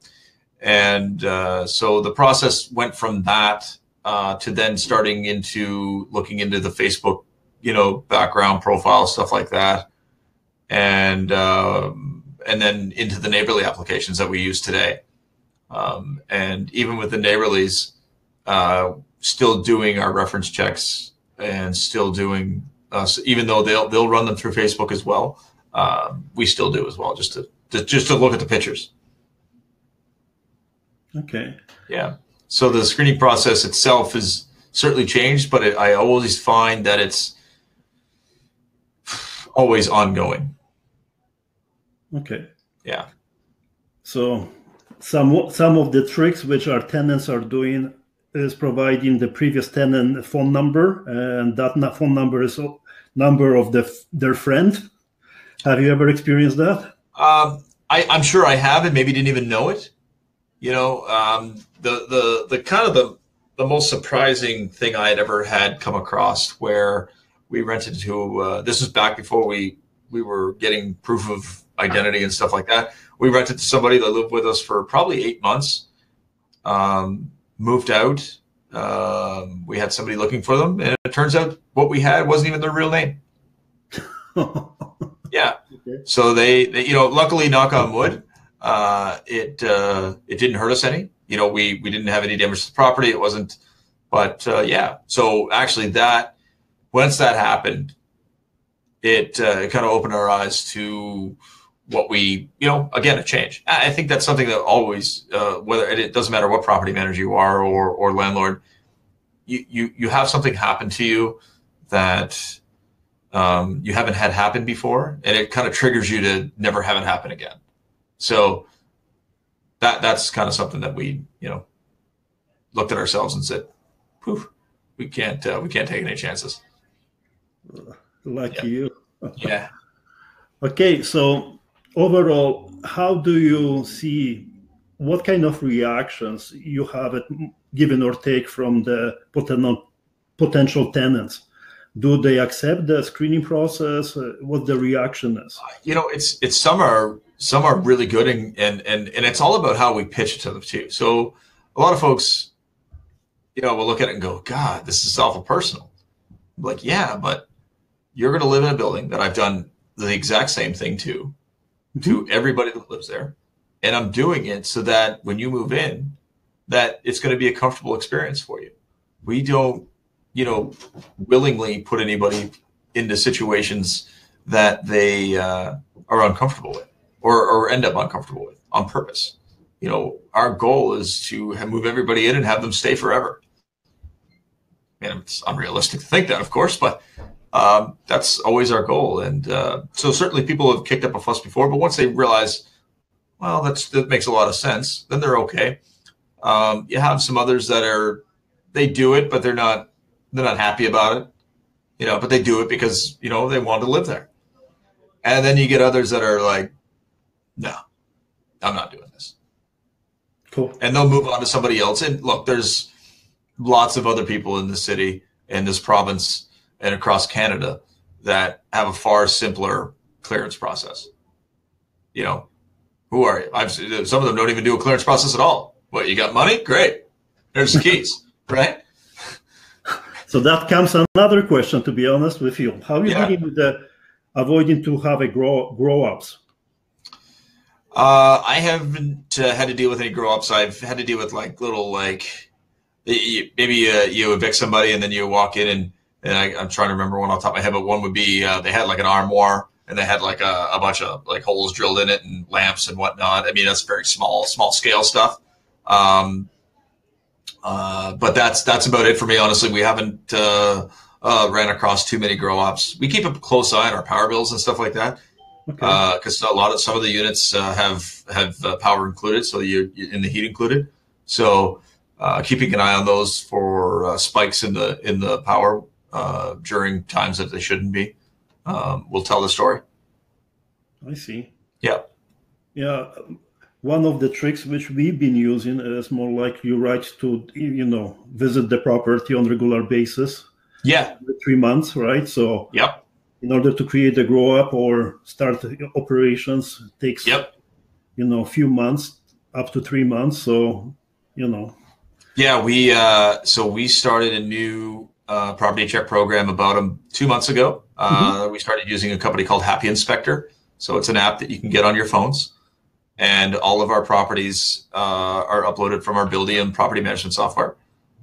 and uh, so the process went from that uh, to then starting into looking into the Facebook, you know, background profile stuff like that, and um, and then into the Naborly applications that we use today. Um, and even with the Naborlys, uh, still doing our reference checks and still doing uh, so even though they'll they'll run them through Facebook as well. Uh, we still do as well, just to, to just to look at the pictures. Okay. Yeah. So the screening process itself has certainly changed, but it, I always find that it's always ongoing. Okay. Yeah. So some some of the tricks which our tenants are doing is providing the previous tenant phone number, and that phone number is number of the their friend. Have you ever experienced that? Um, I, I'm sure I have, and maybe didn't even know it. You know, um, the the the kind of the the most surprising thing I had ever had come across where we rented to. Uh, this was back before we we were getting proof of identity and stuff like that. We rented to somebody that lived with us for probably eight months. Um, moved out. Um, we had somebody looking for them, and it turns out what we had wasn't even their real name. <laughs> yeah. Okay. So they, they, you know, luckily, knock on wood, uh, it uh, it didn't hurt us any. You know, we we didn't have any damage to the property. It wasn't, but uh, yeah. So actually, that once that happened, it uh, it kind of opened our eyes to what we, you know, again, a change. I think that's something that always, uh, whether it, doesn't matter what property manager you are or, or landlord, you, you, you have something happen to you that um, you haven't had happen before, and it kind of triggers you to never have it happen again. So that that's kind of something that we, you know, looked at ourselves and said, "Poof, we can't uh, we can't take any chances." Lucky yeah. you. yeah. <laughs> Okay, so overall, how do you see what kind of reactions you have at given or take from the potential potential tenants? Do they accept the screening process? Uh, what the reaction is? You know, it's it's some are some are really good and and and and it's all about how we pitch it to them too. So a lot of folks, you know, will look at it and go, God, this is awful personal. I'm like, yeah, but you're going to live in a building that I've done the exact same thing to to mm-hmm. everybody that lives there. And I'm doing it so that when you move in, that it's going to be a comfortable experience for you. We don't, you know, willingly put anybody into situations that they uh, are uncomfortable with or, or end up uncomfortable with on purpose. You know, our goal is to have, move everybody in and have them stay forever. And it's unrealistic to think that, of course, but um, that's always our goal. And uh, so certainly people have kicked up a fuss before, but once they realize, well, that's that makes a lot of sense, then they're okay. Um, you have some others that are they do it, but they're not they're not happy about it, you know. But they do it because you know they want to live there. And then you get others that are like, no, I'm not doing this. Cool. And they'll move on to somebody else. And look, there's lots of other people in the city in this province and across Canada that have a far simpler clearance process. You know, who are you? I've some of them don't even do a clearance process at all. What you got money? Great. There's the keys, <laughs> right? So that comes another question. To be honest with you, how are you yeah. dealing with the avoiding to have a grow grow ops? Uh, I haven't uh, had to deal with any grow ops. I've had to deal with like little like maybe uh, you evict somebody and then you walk in and and I, am trying to remember one off the top of my head, but one would be uh, they had like an armoire and they had like a, a, bunch of like holes drilled in it and lamps and whatnot. I mean, that's very small, small scale stuff. Um, uh, but that's that's about it for me. Honestly, we haven't uh, uh ran across too many grow ops. We keep a close eye on our power bills and stuff like that because okay. Uh, a lot of some of the units uh, have have power included, so you in the heat included. So keeping an eye on those for spikes in the in the power uh, during times that they shouldn't be. Um, will tell the story. I see. Yeah. Yeah. one of the tricks which we've been using is more like you write to you know visit the property on regular basis yeah three months right so yep in order to create a grow op or start operations takes yep you know a few months up to three months so you know yeah we uh so we started a new uh, property check program about um, two months ago uh, mm-hmm. we started using a company called Happy Inspector so it's an app that you can get on your phones and all of our properties uh, are uploaded from our Buildium property management software,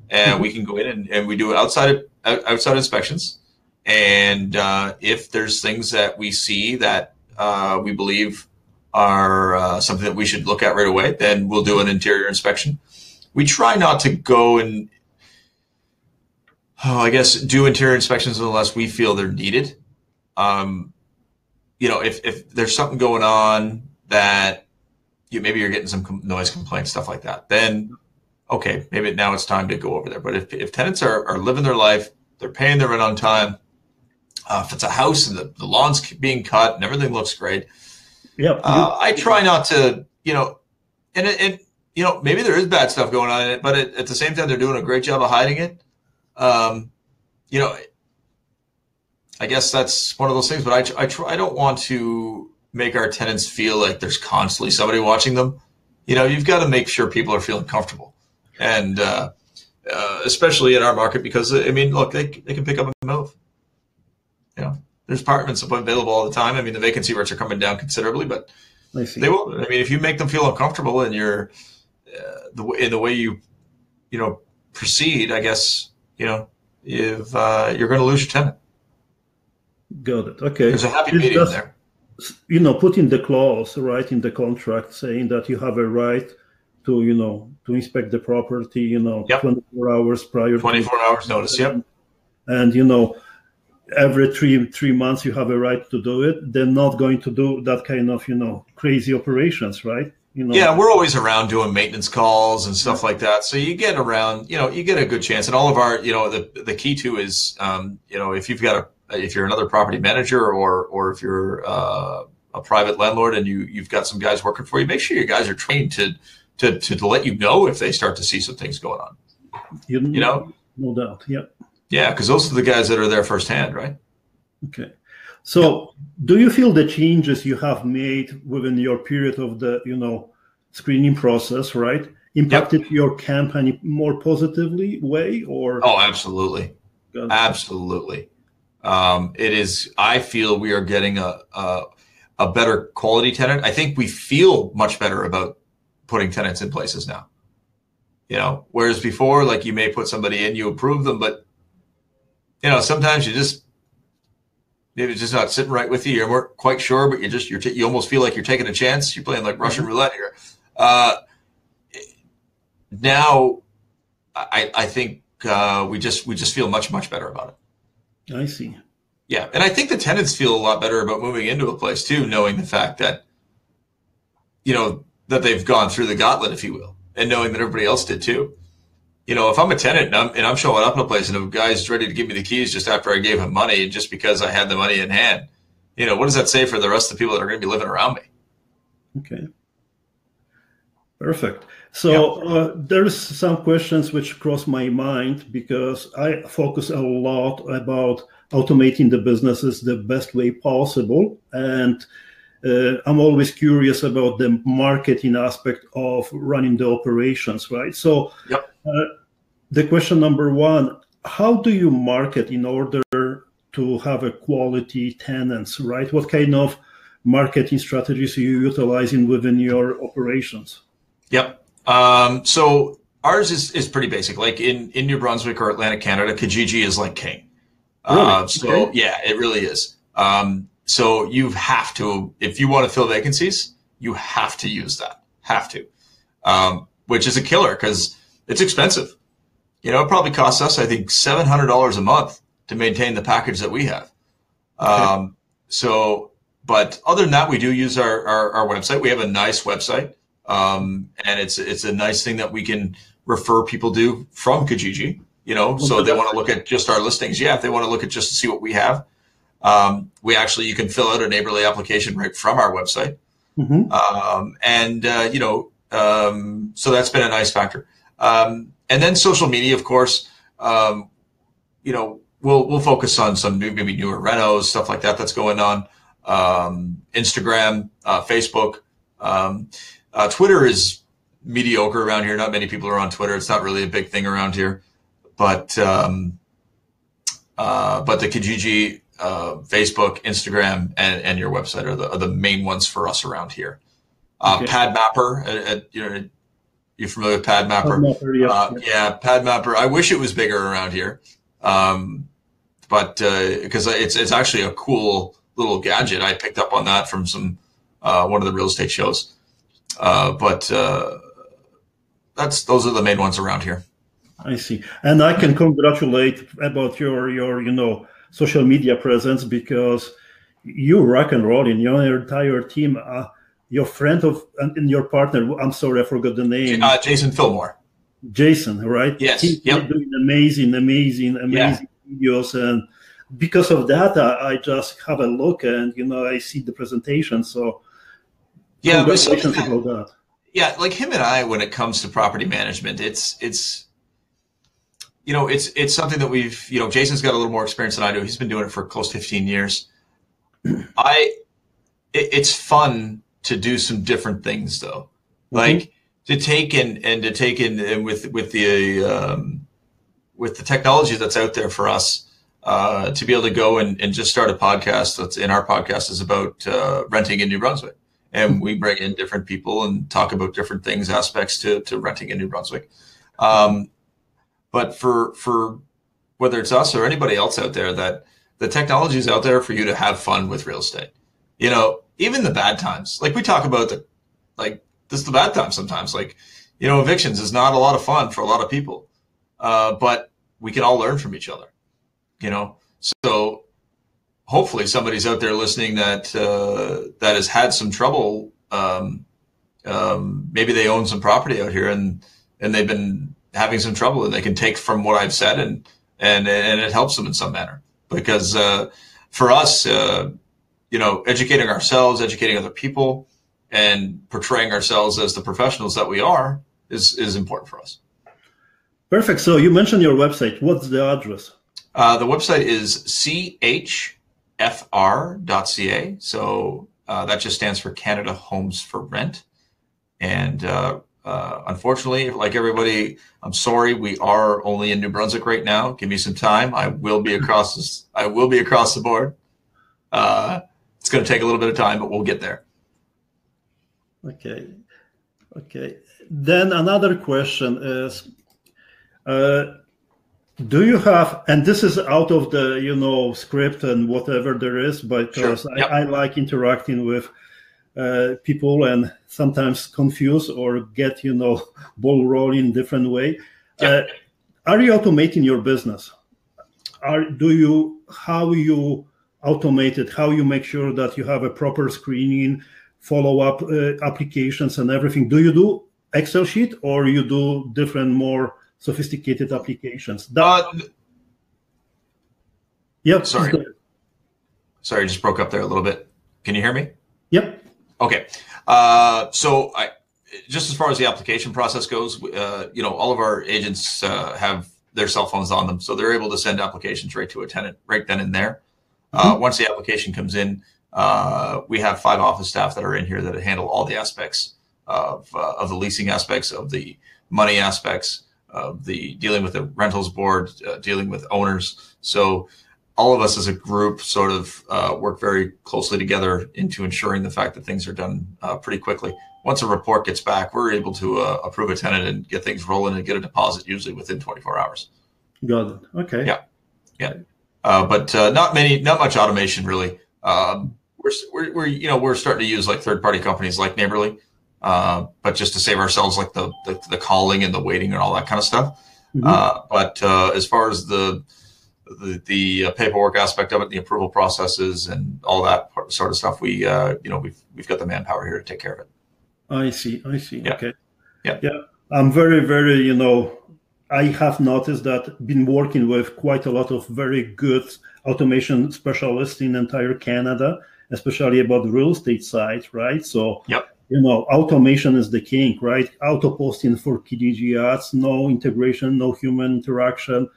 and mm-hmm. we can go in and, and we do outside outside inspections. And uh, if there's things that we see that uh, we believe are uh, something that we should look at right away, then we'll do an interior inspection. We try not to go and, oh, I guess, do interior inspections unless we feel they're needed. Um, you know, if, if there's something going on that you maybe you're getting some noise complaints, stuff like that. Then, okay, maybe now it's time to go over there. But if, if tenants are, are living their life, they're paying their rent on time. Uh, if it's a house and the, the lawn's being cut and everything looks great, yeah, uh, I try not to, you know, and it, it, you know, maybe there is bad stuff going on in it, but it, at the same time, they're doing a great job of hiding it. Um, you know, I guess that's one of those things. But I, I try. I don't want to make our tenants feel like there's constantly somebody watching them. You know, you've got to make sure people are feeling comfortable, and uh, uh, especially in our market because I mean, look, they they can pick up and move. You know, there's apartments available all the time. I mean, the vacancy rates are coming down considerably, but they will. I mean, if you make them feel uncomfortable and you're uh, the in the way you you know proceed, I guess you know if uh, you're going to lose your tenant. Got it. Okay. There's a happy medium there you know, putting the clause, right, in the contract saying that you have a right to, you know, to inspect the property, you know, yep. 24 hours prior 24 to, hours notice, yep. And, you know, every three three months you have a right to do it. They're not going to do that kind of, you know, crazy operations, right? You know, yeah, we're always around doing maintenance calls and stuff like that. So you get around, you know, you get a good chance. And all of our, you know, the the key to is, um, you know, if you've got a if you're another property manager or or if you're uh, a private landlord and you you've got some guys working for you, make sure your guys are trained to to to, to let you know if they start to see some things going on. You, you know, no doubt. Yep. Yeah, because those are the guys that are there firsthand, right? Okay. So, do you feel the changes you have made within your period of the you know screening process, right, impacted yep. your campaign more positively way or? Oh, absolutely, absolutely. Um, it is. I feel we are getting a, a a better quality tenant. I think we feel much better about putting tenants in places now. You know, whereas before, like you may put somebody in, you approve them, but you know, sometimes you just maybe it's just not sitting right with you. You weren't quite sure, but you just you're t- you almost feel like you're taking a chance. You're playing like Russian mm-hmm. roulette here. Uh, now, I I think uh, we just we just feel much much better about it. I see. Yeah, and I think the tenants feel a lot better about moving into a place too, knowing the fact that you know that they've gone through the gauntlet, if you will, and knowing that everybody else did too. You know, if I'm a tenant and I'm, and I'm showing up in a place and a guy's ready to give me the keys just after I gave him money, just because I had the money in hand, you know, what does that say for the rest of the people that are going to be living around me? Okay. Perfect. So yeah. uh, there's some questions which cross my mind because I focus a lot about automating the businesses the best way possible, and I'm always curious about the marketing aspect of running the operations, right? So, yep. uh, the question number one: How do you market in order to have a quality tenants, right? What kind of marketing strategies are you utilizing within your operations? Yep. Um, so ours is, is pretty basic. Like in, in New Brunswick or Atlantic Canada, Kijiji is like king. Really? Uh, so okay. yeah, it really is. Um, so you have to, if you want to fill vacancies, you have to use that. Have to, um, which is a killer because it's expensive. You know, it probably costs us, I think, seven hundred dollars a month to maintain the package that we have. Okay. Um, so, but other than that, we do use our, our, our website. We have a nice website. Um, and it's it's a nice thing that we can refer people to from Kijiji. You know, so they want to look at just our listings. Yeah, if they want to look at just to see what we have, um, we actually you can fill out a Naborly application right from our website. Mm-hmm. Um, and uh, you know, um, so that's been a nice factor. Um, and then social media, of course. Um, you know, we'll we'll focus on some new, maybe newer renos, stuff like that that's going on. Um, Instagram, uh, Facebook, um, uh, Twitter is mediocre around here. Not many people are on Twitter. It's not really a big thing around here, but um, uh, but the Kijiji, uh, Facebook, Instagram, and, and your website are the, are the main ones for us around here. Uh, okay. PadMapper, uh, uh, you know, you're familiar with PadMapper? Mapper yeah. Uh, yeah, PadMapper. I wish it was bigger around here, um, but because it's it's actually a cool little gadget. I picked up on that from some one of the real estate shows. but that's those are the main ones around here. I see, and I can congratulate about your your you know social media presence because you rock and roll in your entire team. Uh, your friend of and your partner, I'm sorry, I forgot the name. Uh, Jason Fillmore. Jason, right? Yes. He's yep. doing amazing, amazing, amazing yeah. videos, and because of that, I, I, just have a look and you know I see the presentation. So yeah, congratulations about that yeah, like him and I, when it comes to property management, it's it's you know it's it's something that we've you know Jason's got a little more experience than I do. He's been doing it for close to 15 years. <clears throat> I it, it's fun to do some different things though, mm-hmm. like to take in and to take in and with with the um, with the technology that's out there for us. Uh, to be able to go and, and just start a podcast that's in our podcast is about uh, renting in New Brunswick and we bring in different people and talk about different things, aspects to, to renting in New Brunswick. Um, but for for whether it's us or anybody else out there, that the technology is out there for you to have fun with real estate. You know, even the bad times. Like we talk about the like this is the bad times sometimes. Like you know, evictions is not a lot of fun for a lot of people, uh, but we can all learn from each other. You know, so hopefully somebody's out there listening that uh, that has had some trouble. Um, um, maybe they own some property out here and and they've been having some trouble, and they can take from what I've said and and and it helps them in some manner. Because uh, for us, uh, you know, educating ourselves, educating other people, and portraying ourselves as the professionals that we are is is important for us. Perfect. So you mentioned your website. What's the address? Uh, the website is ch fr.ca. So uh, that just stands for Canada Homes for Rent. And uh, unfortunately, like everybody, I'm sorry, we are only in New Brunswick right now. Give me some time. I will be <laughs> across this. I will be across the board. Uh, it's going to take a little bit of time, but we'll get there. Okay. Okay. Then another question is uh, do you have and this is out of the you know script and whatever there is because sure. yep. I, I, like interacting with uh, people and sometimes confuse or get you know <laughs> ball rolling different way yep. uh, are you automating your business are do you how you automate it how you make sure that you have a proper screening follow up uh, applications and everything do you do excel sheet or you do different more sophisticated applications. That, uh, yep. Sorry. Sorry, I just broke up there a little bit. Can you hear me? Yep. Okay. Uh, so I, just as far as the application process goes, uh, you know, all of our agents uh, have their cell phones on them, so they're able to send applications right to a tenant right then and there. Uh, mm-hmm. once the application comes in, uh, we have five office staff that are in here that handle all the aspects of of the leasing aspects, of the money aspects, uh, the dealing with the rentals board, uh, dealing with owners. So all of us as a group sort of uh, work very closely together into ensuring the fact that things are done uh, pretty quickly. Once a report gets back, we're able to uh, approve a tenant and get things rolling and get a deposit usually within 24 hours. Got it. Okay. Yeah. Yeah. Uh, but not many, not much automation really. Um, we're, we're, we're, you know, we're starting to use like third party companies like Naborly uh, but just to save ourselves like the, the, the calling and the waiting and all that kind of stuff. Mm-hmm. Uh, but uh, as far as the the, the uh, paperwork aspect of it, the approval processes, and all that sort of stuff, we uh, you know we've we've got the manpower here to take care of it. I see. I see. Yeah. Okay. Yeah. Yeah. I'm very very you know I have noticed that been working with quite a lot of very good automation specialists in entire Canada especially about the real estate side, right? So, yep. you know, automation is the king, right? Auto posting for Kijiji ads, no integration, no human interaction,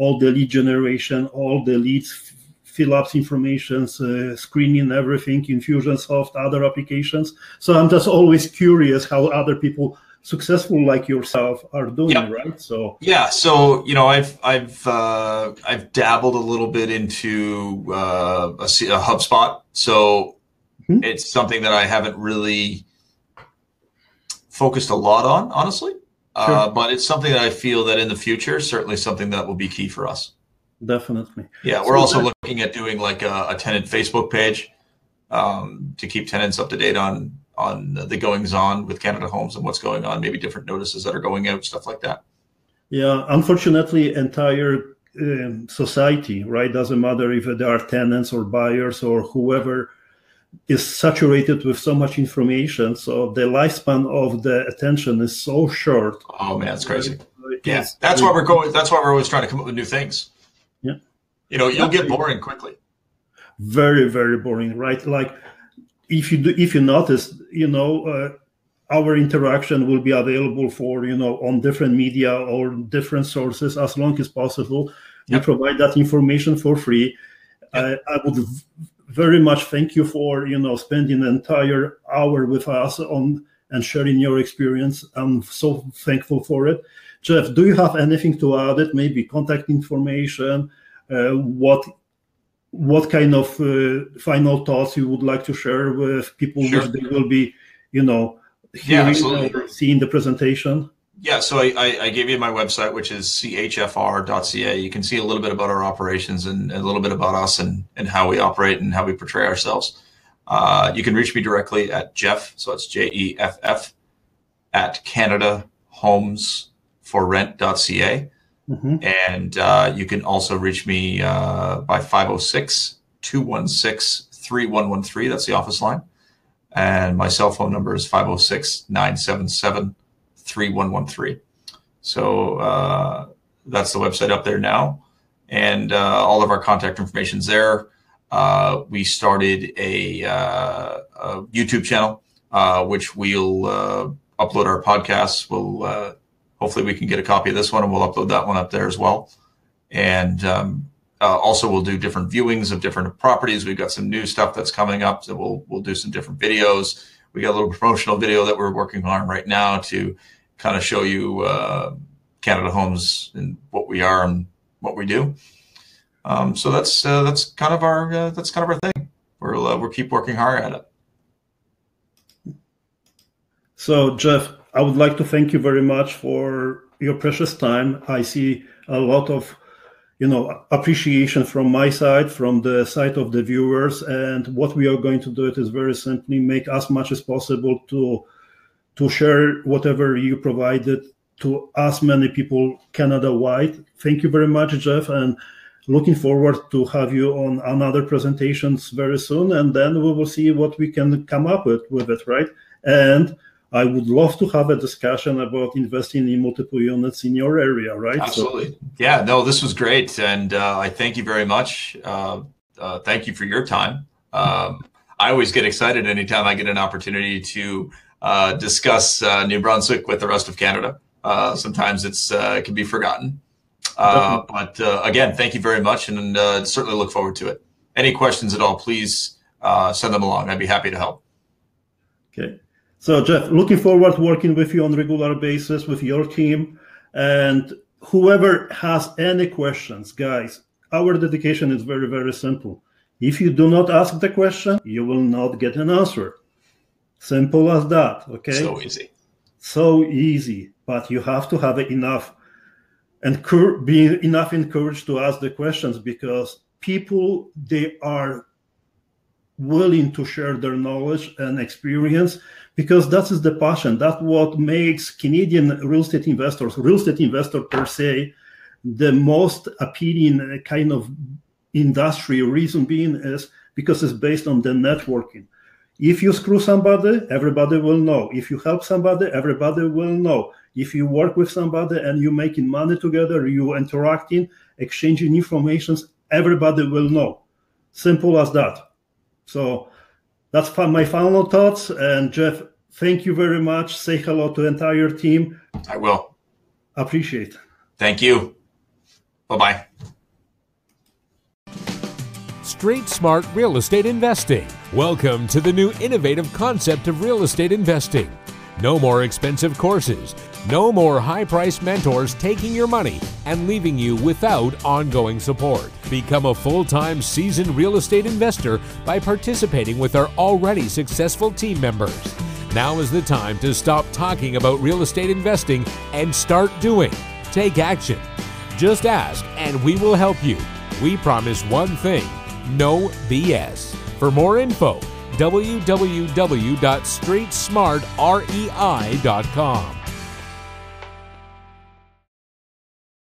all the lead generation, all the leads fill ups informations, uh, screening everything, Infusionsoft, other applications. So I'm just always curious how other people successful like yourself are doing yep. right so yeah so you know i've i've uh, i've dabbled a little bit into uh, a, a HubSpot so mm-hmm. it's something that i haven't really focused a lot on honestly sure. uh, but it's something that i feel that in the future certainly something that will be key for us definitely yeah we're so also that- looking at doing like a, a tenant facebook page um, to keep tenants up to date on on the goings on with Canada Homes and what's going on, maybe different notices that are going out, stuff like that. Yeah, unfortunately, entire um, society, right? Doesn't matter if there are tenants or buyers or whoever is saturated with so much information. So the lifespan of the attention is so short. Oh man, it's crazy. Right? Yeah, that's why we're going. That's why we're always trying to come up with new things. Yeah, you know, you'll get boring quickly. Very, very boring, right? Like if you do, if you notice, you know, uh, our interaction will be available for you know on different media or different sources as long as possible. Yep. We provide that information for free. Yep. I would very much thank you for you know spending an entire hour with us on and sharing your experience. I'm so thankful for it. Jeff, do you have anything to add? It maybe contact information, uh, what what kind of uh, final thoughts you would like to share with people sure. they will be, you know, hearing yeah, or seeing the presentation? Yeah, so I, I, gave you my website, which is chfr.ca. You can see a little bit about our operations and, a little bit about us and, and how we operate and how we portray ourselves. Uh, you can reach me directly at Jeff, so it's J E F F, at CanadaHomesForRent.ca. Mm-hmm. And uh, you can also reach me uh, by 506 216 3113. That's the office line. And my cell phone number is 506 977 3113. So uh, that's the website up there now. And uh, all of our contact information is there. Uh, we started a, uh, a YouTube channel, which we'll upload our podcasts. We'll hopefully we can get a copy of this one and we'll upload that one up there as well. And um, uh, also we'll do different viewings of different properties. We've got some new stuff that's coming up, so we'll we'll do some different videos. We got a little promotional video that we're working on right now to kind of show you uh, Canada Homes and what we are and what we do. Um, so that's uh, that's kind of our uh, that's kind of our thing. We'll uh, we'll keep working hard at it. So Jeff, I would like to thank you very much for your precious time. I see a lot of you know appreciation from my side from the side of the viewers and what we are going to do it is very simply make as much as possible to to share whatever you provided to as many people canada wide thank you very much jeff and looking forward to have you on another presentations very soon and then we will see what we can come up with with it right and I would love to have a discussion about investing in multiple units in your area, right? Absolutely. So, yeah, no, this was great. And uh, I thank you very much. Uh, uh, thank you for your time. Um, I always get excited anytime I get an opportunity to uh, discuss uh, New Brunswick with the rest of Canada. Uh, sometimes it's it can be forgotten. but again, thank you very much and certainly look forward to it. Any questions at all, please send them along. I'd be happy to help. Okay. So, Jeff, looking forward to working with you on a regular basis with your team. And whoever has any questions, guys, our dedication is very, very simple. If you do not ask the question, you will not get an answer. Simple as that. Okay. So easy. So easy. But you have to have enough and cur- be enough encouraged to ask the questions because people they are willing to share their knowledge and experience because that is the passion. That's what makes Canadian real estate investors, real estate investor per se, the most appealing kind of industry. Reason being is because it's based on the networking. If you screw somebody, everybody will know. If you help somebody, everybody will know. If you work with somebody and you're making money together, you interacting, exchanging information, everybody will know. Simple as that. So that's my final thoughts. And Jeff, thank you very much. Say hello to the entire team. I will. Appreciate. Thank you. Bye bye. Street Smart Real Estate Investing. Welcome to the new innovative concept of real estate investing. No more expensive courses. No more high priced mentors taking your money and leaving you without ongoing support. Become a full time seasoned real estate investor by participating with our already successful team members. Now is the time to stop talking about real estate investing and start doing. Take action. Just ask and we will help you. We promise one thing no BS. For more info, www.streetsmartrei.com.